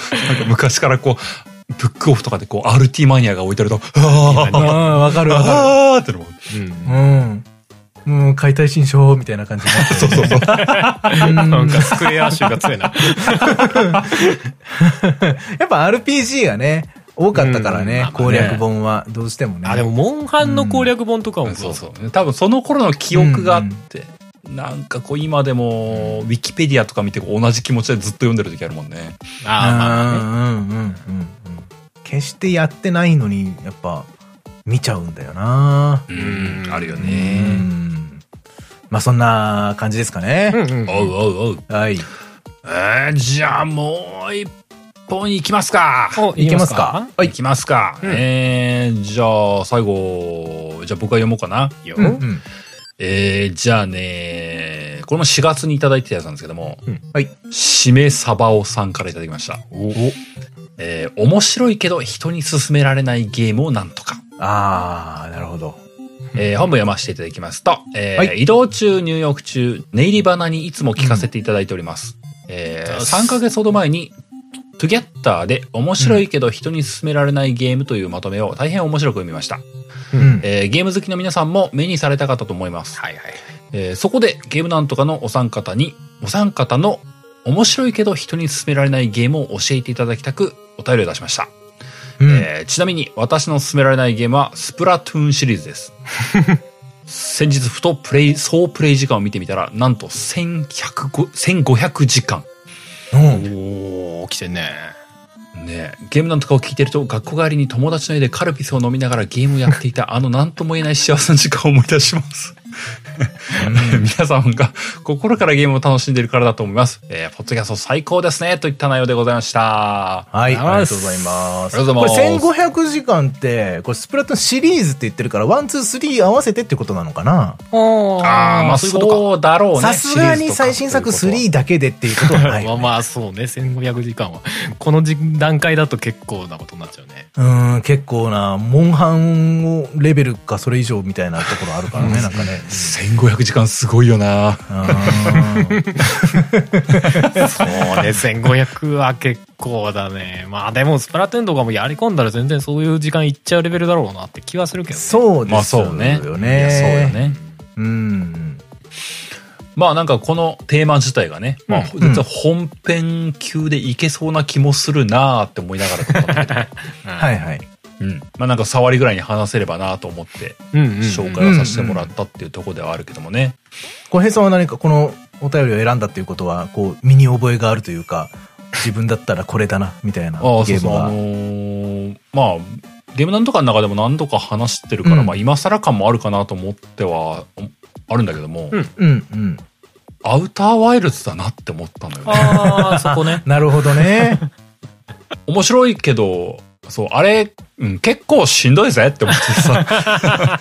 昔からこう、ブックオフとかでこう、RT マニアが置いてると、あうん、わかるわかあーってのも、うんる。うん。うん、解体新書みたいな感じになってそうそうそう。なんかスクエア集が強いな。やっぱ RPG がね、多かったからねうんまあまあね、攻略本は、どうしてもね。あ、でも、モンハンの攻略本とかもそうそう。多分その頃の記憶があって、なんかこう今でも、ウィキペディアとか見てこう同じ気持ちでずっと読んでる時あるもんね。ああ。うんうんうん。決してやってないのに、やっぱ、見ちゃうんだよな。うんあるようね。ん。まあそんな感じですかね。うんうんおうおうおう。はい。えー、じゃあもう一本いきますか。おいけますか？いきますか。うんえー、じゃあ最後、じゃあ僕が読もうかな。よ。うんうん。えー、じゃあね、これも4月にいただいてたやつなんですけども、はい。しめさばおさんからいただきました。えー、面白いけど人に勧められないゲームをなんとか。あー、なるほど。えー本部読ませていただきますと、えーはい移動中、入浴中、寝入り花にいつも聞かせていただいております。えー3ヶ月ほど前に、トゥギャッターで面白いけど人に勧められないゲームというまとめを大変面白く読みました。うん。えーゲーム好きの皆さんも目にされたかったと思います。はいはい。えーそこでゲームなんとかのお三方に、お三方の面白いけど人に勧められないゲームを教えていただきたくお便りを出しました。うんえーちなみに私の勧められないゲームはスプラトゥーンシリーズです。先日ふとプレイ、総プレイ時間を見てみたら、なんと1105 1500時間。うんおー、来てんね。ねゲームなんとかを聞いてると、学校帰りに友達の家でカルピスを飲みながらゲームをやっていた、あの何とも言えない幸せな時間を思い出します。皆さんが心からゲームを楽しんでいるからだと思います。えー、ポッドキャスト最高ですね、といった内容でございました。はい、ありがとうございます。ありがとうございますこれ1500時間って、これスプラトゥーンシリーズって言ってるから、ワン、ツー、スリー合わせてってことなのかな？ああ、まあそういうことか。そうだろうね。さすがに最新作3だけでっていうことはないね。あまあそうね1500時間はこの時段階だと結構なことになっちゃうねうん、結構な、モンハンをレベルかそれ以上みたいなところあるからね、なんかね。1500時間すごいよな。そうね1500は結構だねまあでもスプラトゥーンとかもやり込んだら全然そういう時間いっちゃうレベルだろうなって気はするけどねそうまあですよそうね。ね。いやそうよ。ね。うん。まあなんかこのテーマ自体がね、まあうん実は本編級でいけそうな気もするなーって思いながら撮ったんだけど、はいはい。うん。まあなんか触りぐらいに話せればなと思って紹介をさせてもらったっていうところではあるけどもね。小平さんは何かこのお便りを選んだっていうことは、こう、身に覚えがあるというか、自分だったらこれだな、みたいなああ、そうそう。あゲームが。のーまあ、ゲームなんとかの中でも何度か話してるから、うんまあ今更感もあるかなと思っては、あるんだけども、うんうんうん。アウターワイルズだなって思ったのよね。ああそこね なるほどね。面白いけど、そう、あれ、うん、結構しんどいぜって思ってさ、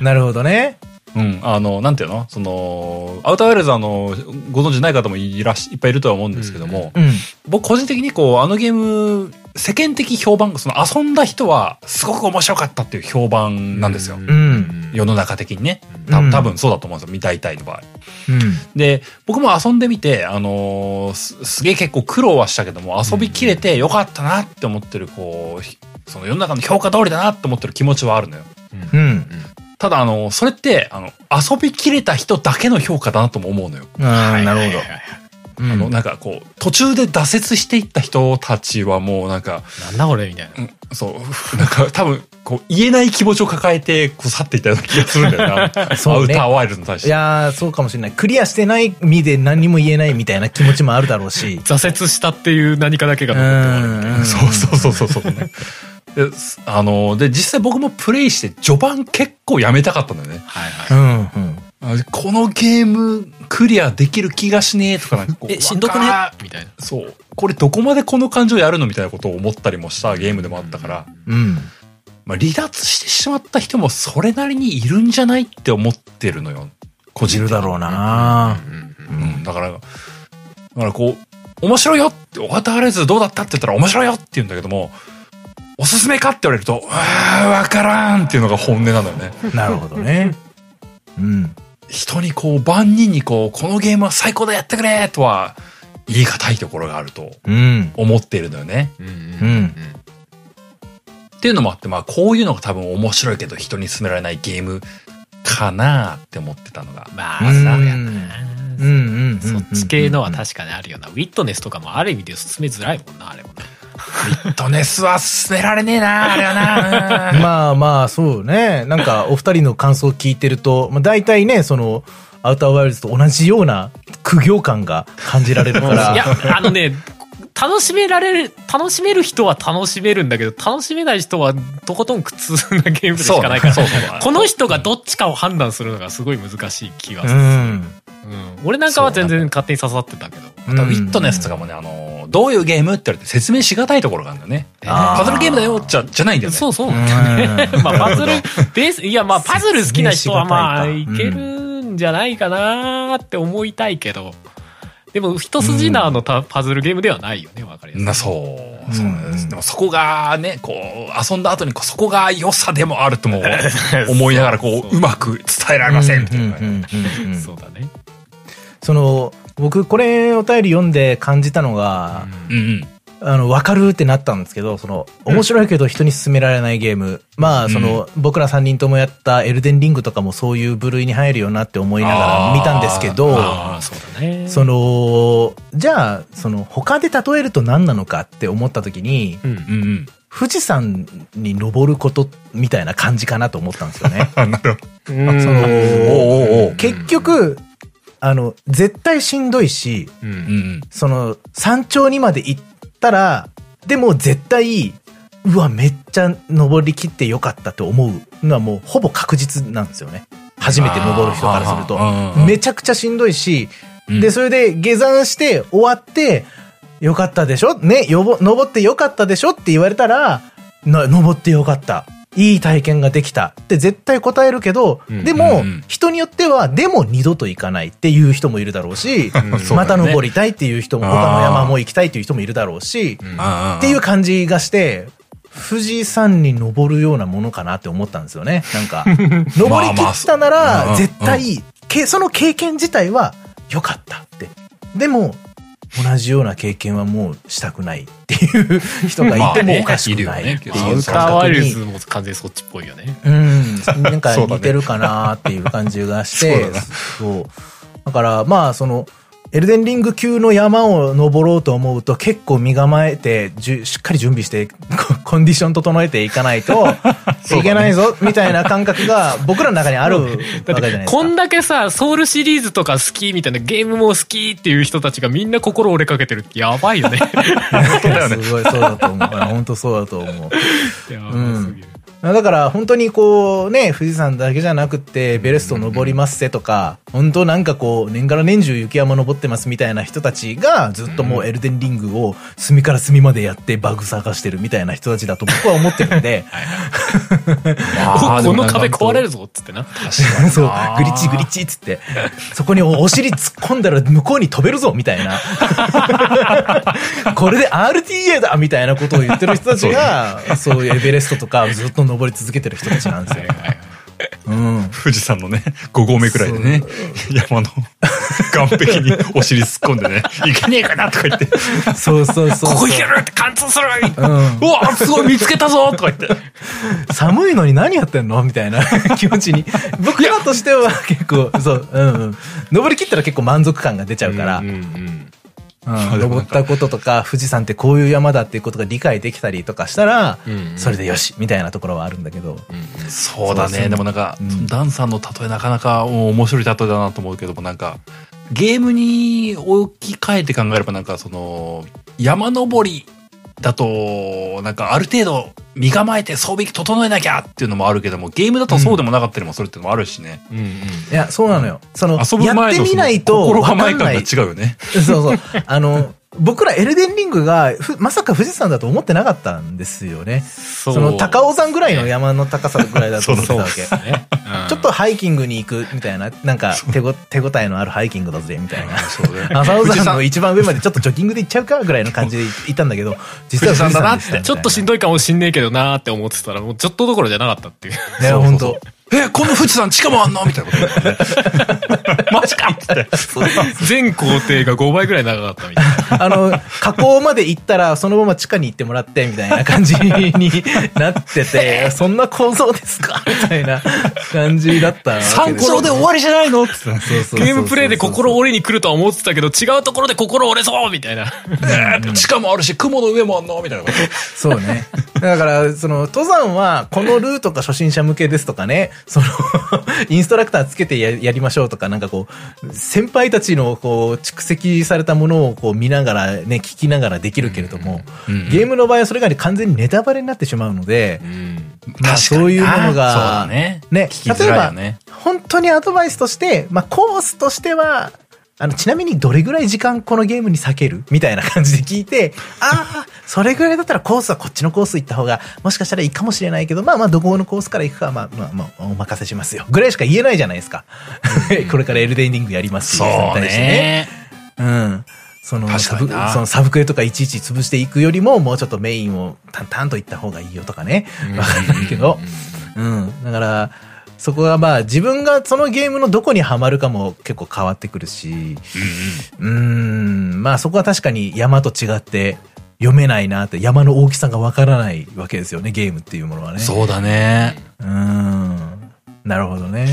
なるほどね。うん、あの、なんていうの？その、アウターワイルズあの、ご存知ない方もいらっしいっぱいいるとは思うんですけども、うん。僕個人的にこう、あのゲーム、世間的評判、その遊んだ人は、すごく面白かったっていう評判なんですよ。ん世の中的にね。たうん多分そうだと思うんですよ。見たいたいの場合。うん。で、僕も遊んでみて、あのーす、すげえ結構苦労はしたけども、遊びきれてよかったなって思ってる、こうひ、その世の中の評価通りだなって思ってる気持ちはあるのよ。うん。ただ、あの、それって、あの、遊びきれた人だけの評価だなとも思うのよ。ああ、なるほど。うんあの、なんかこう、途中で挫折していった人たちはもうなんか、なんだこれみたいなうんそう、なんか多分、こう、言えない気持ちを抱えて、こう、去っていったような気がするんだよな。そうねアウターワイルドに対して。いやー、そうかもしれない。クリアしてない身で何にも言えないみたいな気持ちもあるだろうし。挫折したっていう何かだけがう残って。そうそうそうそうそう、あの、で、実際僕もプレイして序盤結構やめたかったんだよね。はいうん、はい。うん。あこのゲームクリアできる気がしねえとかなんかこうえ、しんどくね？みたいな。そう。これどこまでこの感情やるのみたいなことを思ったりもしたゲームでもあったから、うん。まあ離脱してしまった人もそれなりにいるんじゃないって思ってるのよ。個い人的にるだろうなうんうん、だから、だからこう、面白いよって、終わったあれずどうだったって言ったら面白いよって言うんだけども、おすすめかって言われると、あーわからんっていうのが本音なんだよね。なるほどね。うん。人にこう、万人にこう、このゲームは最高だやってくれとは、言い難いところがあるとうん。思っているのよね。うんうんっていうのもあって、まあ、こういうのが多分面白いけど人に勧められないゲームかなって思ってたのが。まあ、うんそうやな。うんうんうん。そっち系のは確かにあるよな。ウィットネスとかもある意味で進めづらいもんな、あれもな。フィットネスは勧められねえな、あれはな。まあまあ、そうね。なんか、お二人の感想を聞いてると、まあ大体ね、その、アウターワイルズと同じような苦行感が感じられるから。いや、あのね、楽しめられる、楽しめる人は楽しめるんだけど、楽しめない人はとことん苦痛なゲームでしかないから、この人がどっちかを判断するのがすごい難しい気がすうる。うん。ん。俺なんかは全然勝手に刺さってたけど。あと、ウィットネスとかもね、あの、どういうゲームって言われて説明しがたいところがあるんだよね。パズルゲームだよ、じゃ、じゃないんだよね。そうそう。まあ、パズル、ベース、いや、まあ、パズル好きな人はまあ、いけるんじゃないかなって思いたいけど、でも、一筋縄のたパズルゲームではないよね、わかりやすい。な、そう。そうなんです。うんでもそこがね、こう、遊んだ後にこうそこが良さでもあるとも 思いながら、こう、そううまく伝えられませんそうだね。その、僕、これお便り読んで感じたのが、うんうん。あの、わかるってなったんですけど、その、面白いけど人に勧められないゲーム。まあ、その、僕ら3人ともやったエルデンリングとかもそういう部類に入るよなって思いながら見たんですけど、そ。その、じゃあ、その、他で例えると何なのかって思った時に、うんうんうん。富士山に登ることみたいな感じかなと思ったんですよね。結局、あの、絶対しんどいし、う。ど。うんんその、山頂にまで行ったら、でも絶対、うわ、めっちゃ登りきってよかったと思うのはもうほぼ確実なんですよね。初めて登る人からすると。めちゃくちゃしんどいし、うん。で、それで下山して終わって、よかったでしょ？ね、よぼ、登ってよかったでしょ？って言われたら、な、登ってよかった。いい体験ができた。って絶対答えるけど、うん。でも、人によっては、でも二度と行かないっていう人もいるだろうし、また登りたいっていう人も、他の山も行きたいっていう人もいるだろうし、っていう感じがして、富士山に登るようなものかなって思ったんですよね。なんか、登り切ったなら、絶対、けその経験自体は良かったって。でも、同じような経験はもうしたくないっていう人がいてもおかしくないっていう感覚に、も完全にそっちっぽいよね。うん、なんか似てるかなっていう感じがして。そう。だから、まあ、その、エルデンリング級の山を登ろうと思うと結構身構えて、じゅしっかり準備して、コ コンディション整えていかないと いけないぞ、みたいな感覚が僕らの中にあるわけじゃないですか。こんだけさ、ソウルシリーズとか好きみたいな、ゲームも好きっていう人たちがみんな心折れかけてるってやばいよね。すごいそうだと思う。本当そうだと思う。やばすぎる。だから本当にこうね、富士山だけじゃなくって、ベレスト登りますせとか、本当なんかこう、年がら年中雪山登ってますみたいな人たちが、ずっともうエルデンリングを隅から隅までやってバグ探してるみたいな人たちだと僕は思ってるんで、この壁壊れるぞっつってな。そう、グリッチグリッチっつって、そこにおお尻突っ込んだら向こうに飛べるぞみたいな。これで RTA だみたいなことを言ってる人たちが、そういうエベレストとかずっと登り続けてる人たちなんですよ。うん。富士山のね、5合目くらいでね、山の岸壁にお尻突っ込んでね、いけねえかなとか言って、そうそうそう。ここ行けるって貫通するうん。うわすごい見つけたぞとか言って。寒いのに何やってんの？みたいな 気持ちに。僕らとしては結構、そう、うんうん。登り切ったら結構満足感が出ちゃうから、うんうんうん。登ったこととか、富士山ってこういう山だっていうことが理解できたりとかしたらうんうん、それでよしみたいなところはあるんだけど。うんそうだね。でもなんか、うん。ダンさんの例えなかなかうん面白い例えだなと思うけども、なんか、ゲームに置き換えて考えればなんかその、山登りだと、なんかある程度身構えて装備整えなきゃっていうのもあるけども、ゲームだとそうでもなかったりもするっていうのもあるしね。うんうんいや、そうなのよ。その、遊ぶやって前のそのみないと心構え感が。違うよね。そうそう。あの、僕らエルデンリングがふまさか富士山だと思ってなかったんですよね。そその高尾山ぐらいの山の高さぐらいだと思ってたわけ。ね。ちょっとハイキングに行くみたいな、なんか手ご手応えのあるハイキングだぜみたいな。浅尾山の一番上までちょっとジョギングで行っちゃうかぐらいの感じで行ったんだけど、実は富士山でしたちょっとしんどいかもしんねえけどなーって思ってたら、もうちょっとどころじゃなかったっていう。ね、本当え、こんな富士山地下もあんの？みたいなこと。マジかって。全工程が5倍ぐらい長かったみたいな。あの、河口まで行ったら、そのまま地下に行ってもらって、みたいな感じになってて、そんな構造ですか？みたいな感じだったわけですよサンコロで終わりじゃないの？って。そうそうそうそうゲームプレイで心折れに来るとは思ってたけど、違うところで心折れそうみたいな。地下もあるし、雲の上もあんの？みたいなこと。そうね。だから、その、登山は、このルートが初心者向けですとかね、その、インストラクターつけてややりましょうとか、なんかこう、先輩たちの、こう、蓄積されたものを、こう、見ながら、ね、聞きながらできるけれども、ゲームの場合はそれがね、完全にネタバレになってしまうので、まあ、そういうものがだ、ね。ね、聞きづらいよね。本当にアドバイスとして、まあ、コースとしては、あの、ちなみにどれぐらい時間このゲームに避ける？みたいな感じで聞いて、ああ、それぐらいだったらコースはこっちのコース行った方が、もしかしたらいいかもしれないけど、まあまあ、どこのコースから行くかは、まあまあ、まあ、お任せしますよ。ぐらいしか言えないじゃないですか。これからエルデンリングやりますっていう人にそうね。ね。うん。そのサブ、そのサブクエとかいちいち潰していくよりも、もうちょっとメインを淡々といった方がいいよとかね。わかんないけど。うん。だから、そこがまあ自分がそのゲームのどこにはまるかも結構変わってくるし、うーん、まあそこは確かに山と違って読めないなって、山の大きさがわからないわけですよね、ゲームっていうものはね。そうだね。う。ーん。なるほどね。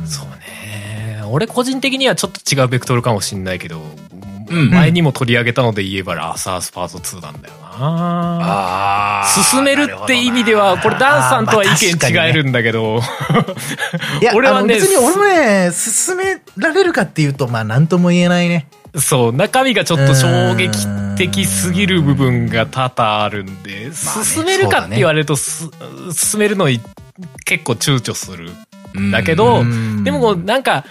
うんそうね。俺個人的にはちょっと違うベクトルかもしんないけど、うん前にも取り上げたので言えばラサースパート2なんだよな。ああ。進めるって意味では、これダンさんとは意見違えるんだけど、いや、俺はね別に俺もね、進められるかっていうと、まあなんとも言えないね。そう、中身がちょっと衝撃的すぎる部分が多々あるんで、進めるかって言われるとす、進めるのに結構躊躇する。だけどうん、でもなんか、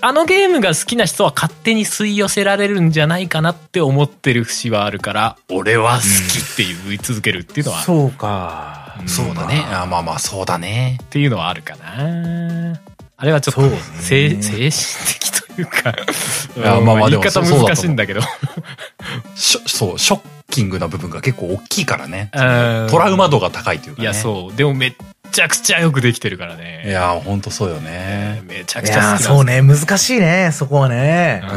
あのゲームが好きな人は勝手に吸い寄せられるんじゃないかなって思ってる節はあるから、俺は好きって言い続けるっていうのは、っそうか。そうだね。あまあまあ、そうだね。ていうのはあるかな。あれはちょっとね精精神的というか、やまあまあでも言い方難しいんだけど。しょそう、ショッキングな部分が結構大きいからね。うんトラウマ度が高いというかね。いや、そう。でもめっちゃくちゃよくできてるからいね。や、ほんとそうよね。めちゃくちゃ好きなんですそうね、難しいね、そこはね。うん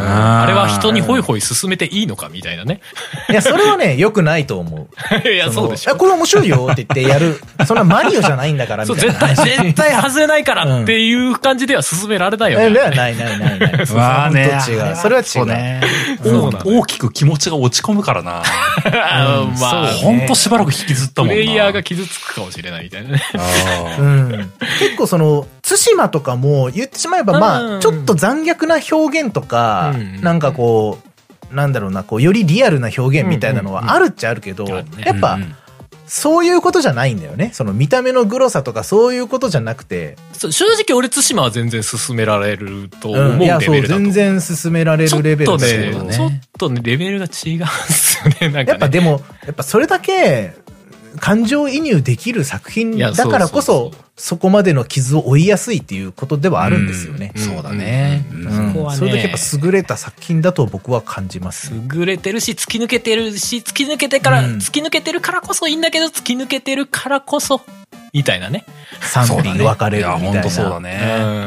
あれは人にホイホイ進めていいのかみたいなね。いや、それはね、良くないと思う。いや、そうでしょ。これ面白いよって言ってやる。そんなマリオじゃないんだから、そう、みたいな絶対、絶対外れないからっていう感じでは進められないよえね。ではないないないない。そ うまあね。それは違う。大きく気持ちが落ち込むからな。あのまあ、ほんとしばらく引きずったもんな。プレイヤーが傷つくかもしれないみたいな。ね。結構その、対馬とかも言ってしまえば、まうん。あ、ちょっと残虐な表現とかうん、なんかこう、なんだろうな、こう、よりリアルな表現みたいなのはあるっちゃあるけど、やっぱうんうん、そういうことじゃないんだよね。その見た目のグロさとかそういうことじゃなくて、そう正直俺対馬は全然進められると思ううん、いや、そう、レベルだと。全然進められちょっるレベルとだけどね、ねちょっとね、レベルが違うんですよね。なんかね。やっぱでも、やっぱそれだけ、感情移入できる作品だからこそそこまでの傷を負いやすいっていうことではあるんですよね。うんそうだね。そこはねそれだけやっぱ優れた作品だと僕は感じます。優れてるし、突き抜けてるし、突き抜けてから、うん突き抜けてるからこそいいんだけど、突き抜けてるからこそ、みたいなね。賛否分かれるみたいいや、ほんとそうだな。ね。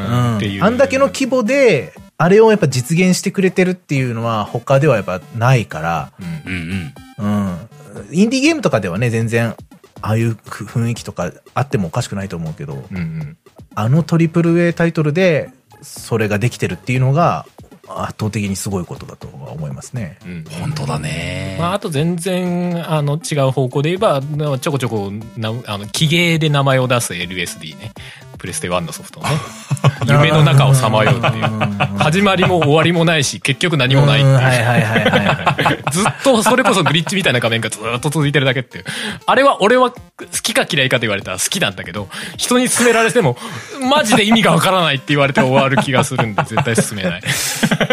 うんっていう。あんだけの規模で、あれをやっぱ実現してくれてるっていうのは他ではやっぱないから、うんうんうん。うん。インディーゲームとかではね、全然、ああいう雰囲気とかあってもおかしくないと思うけど、うんうん。あのトリプル A タイトルで、それができてるっていうのが、圧倒的にすごいことだとは思いますね。うん本当だね。まあ、あと全然、あの、違う方向で言えば、なちょこちょこ、なあの、記芸で名前を出す LSD ね。プレステ1のソフトのね。夢の中をさまようっていう。始まりも終わりもないし、結局何もないっていう。はいはいはいはいはい。ずっとそれこそグリッチみたいな画面がずっと続いてるだけっていう。あれは俺は好きか嫌いかと言われたら好きなんだけど、人に勧められても、マジで意味がわからないって言われて終わる気がするんで、絶対勧めない。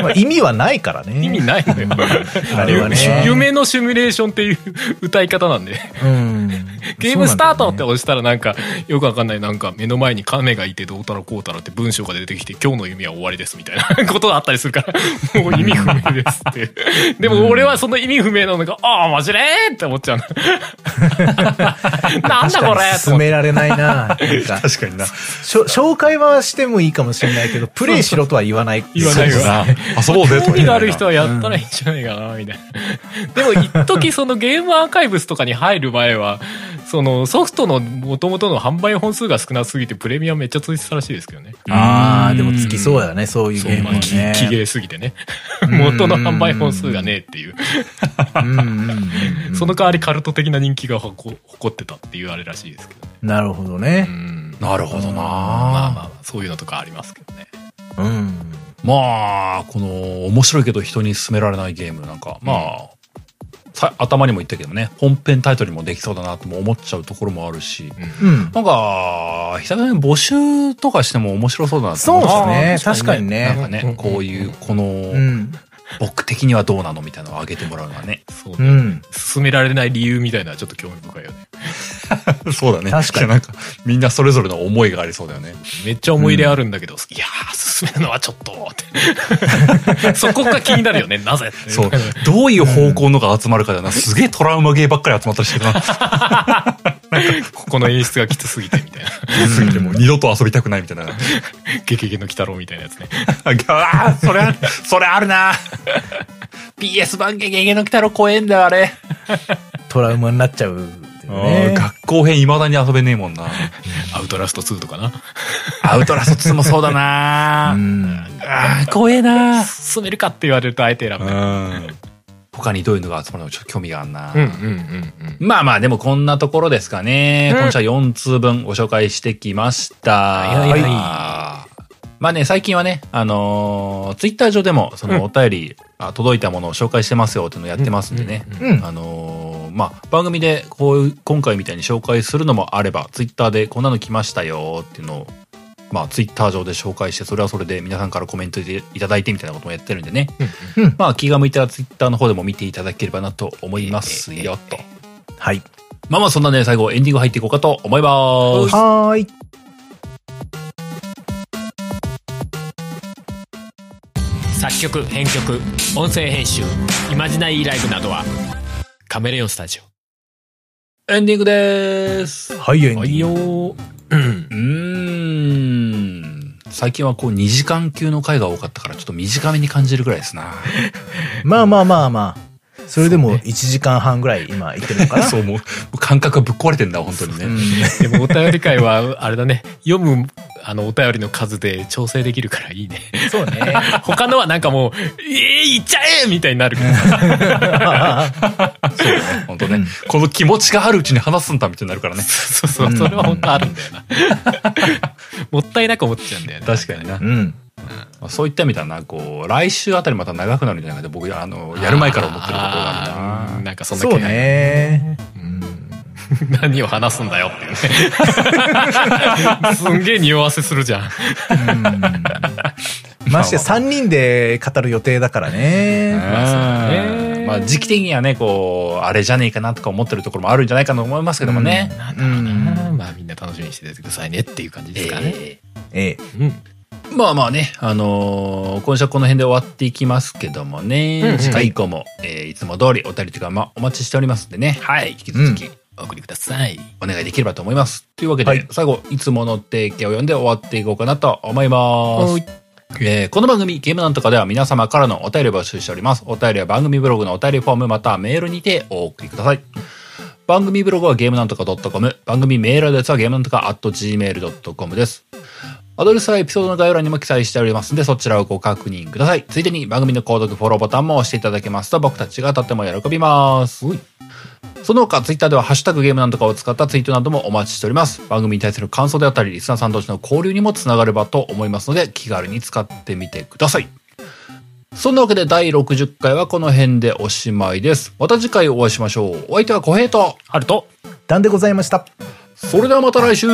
まあ意味はないからね。意味ないんだよ。あれはねゆ夢のシミュレーションっていう歌い方なんで。うん。ゲームスタートって押したらなんか、よくわかんないなんか目の前に亀がいてどうたらこうたらって文章が出てきて今日の夢は終わりですみたいな ことがあったりするから、もう意味不明ですって。でも俺はその意味不明なのが、ああ、マジでって思っちゃうの。なんだこれ進められないな。な 確かにな。紹介はしてもいいかもしれないけど、プレイしろとは言わない。言わないわそうだな。遊ぼうぜとは興味がある人はやったらいいんじゃないかな、みたいな。でも、一時そのゲームアーカイブスとかに入る前は、そのソフトの元々の販売本数が少なすぎてプレミアめっちゃついてたらしいですけどね。ああ、でもつきそうだね、そういうゲームまあ、きはね。きげすぎてね。元の販売本数がねえっていう。その代わりカルト的な人気がほこ誇ってたっていうあれらしいですけどね。なるほどねう。ん。なるほどなまあまあまあ、そういうのとかありますけどね。うん。まあ、この面白いけど人に勧められないゲームなんか、まあ、さ頭にも言ったけどね、本編タイトルにもできそうだなとも思っちゃうところもあるし、うん。なんか、久々に募集とかしても面白そうだなとそう思ですね。確かになんね。かね、こういう、この、うん。僕的にはどうなのみたいなのを上げてもらうのはね。そうね。うん。進められない理由みたいなのはちょっと興味深いよね。そうだね。確かになんか、みんなそれぞれの思いがありそうだよね。めっちゃ思い入れあるんだけど、いやー、進めるのはちょっと、って。そこが気になるよね、なぜ？そう。どういう方向のが集まるかだよな。すげえトラウマゲーばっかり集まったりしてるな。ここの演出がきつすぎて、みたいな。すぎてもう二度と遊びたくないみたいな。ゲゲゲの鬼太郎みたいなやつね。ああ、それある、それあるな。PS 版ゲゲゲの鬼太郎怖えんだよ、あれ。トラウマになっちゃうね。学校編未だに遊べねえもんな。アウトラスト2とかな。アウトラスト2もそうだな う。ん。ああ、怖えな。進めるかって言われるとあえて選ぶうね。ん。他にどういうのが集まるのかちょっと興味があるな。うんうんうんうん。まあまあ、でもこんなところですかね。今週は4通分ご紹介してきました。はいはいはいまあね、最近はね、あのーツイッター上でも、そのお便り、あ届いたものを紹介してますよっていうのをやってますんでね。うんうんあのーまあ、番組でこういう、今回みたいに紹介するのもあれば、ツイッターでこんなの来ましたよっていうのを、まあ、ツイッター上で紹介して、それはそれで皆さんからコメントいただいてみたいなこともやってるんでね。うんまあ、気が向いたらツイッターの方でも見ていただければなと思いますよ、と。はい。まあまあそんなね、最後エンディング入っていこうかと思います。はーい。作曲、編曲、音声編集、イマジナイーライブなどは、カメレオンスタジオ。エンディングです。はい、エンディングはいよー。うん。最近はこう2時間級の回が多かったからちょっと短めに感じるぐらいですな。まあまあまあまあ。それでも1時間半ぐらい今言ってるのかな？そうもう、もう感覚がぶっ壊れてんだ、本当にね。うんでもお便り会は、あれだね、読む、あの、お便りの数で調整できるからいいね。そうね。他のはなんかもう、ええー、行っちゃえみたいになる から。本当ね、この気持ちがあるうちに話すんだみたいになるからね。そうそう、それは本当あるんだよな。もったいなく思っちゃうんだよね。確かにな。うん。まあそういった意味ではな、こう、来週あたりまた長くなるんじゃないかって僕、あの、やる前から思ってることがあるな。なんかそんな気配ね。何を話すんだよっていうね。すんげえ匂わせするじゃん。まして3人で語る予定だからね。まあねまあ時期的にはね、こう、あれじゃねえかなとか思ってるところもあるんじゃないかと思いますけどもね。うん。まあみんな楽しみにしててくださいねっていう感じですかね。えええ。うん。ーまあまあね、あのー今週はこの辺で終わっていきますけどもね、うんうん次回以降も、えーいつも通りお便りとか、まあ、お待ちしておりますんでね、はい、引き続きお送りください。お願いできればと思います。というわけで、はい最後、いつもの提携を読んで終わっていこうかなと思います。はいえーこの番組、ゲームなんとかでは皆様からのお便りを募集しております。お便りは番組ブログのお便りフォームまたはメールにてお送りください。番組ブログはゲームなんとか .com、番組メールアドレスはゲームなんとか .gmail.com です。アドレスはエピソードの概要欄にも記載しておりますので、そちらをご確認ください。ついでに番組の購読、フォローボタンも押していただけますと僕たちがとっても喜びます。その他、ツイッターではハッシュタグゲームなんとかを使ったツイートなどもお待ちしております。番組に対する感想であったり、リスナーさん同士の交流にもつながればと思いますので、気軽に使ってみてください。そんなわけで第60回はこの辺でおしまいです。また次回お会いしましょう。お相手は小平と、ハルトなんでございました。それではまた来週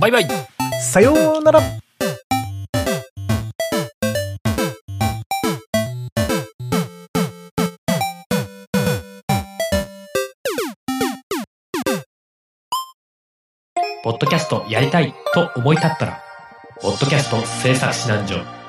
バイバイさようなら。ポッドキャストやりたいと思い立ったら、ポッドキャスト制作指南所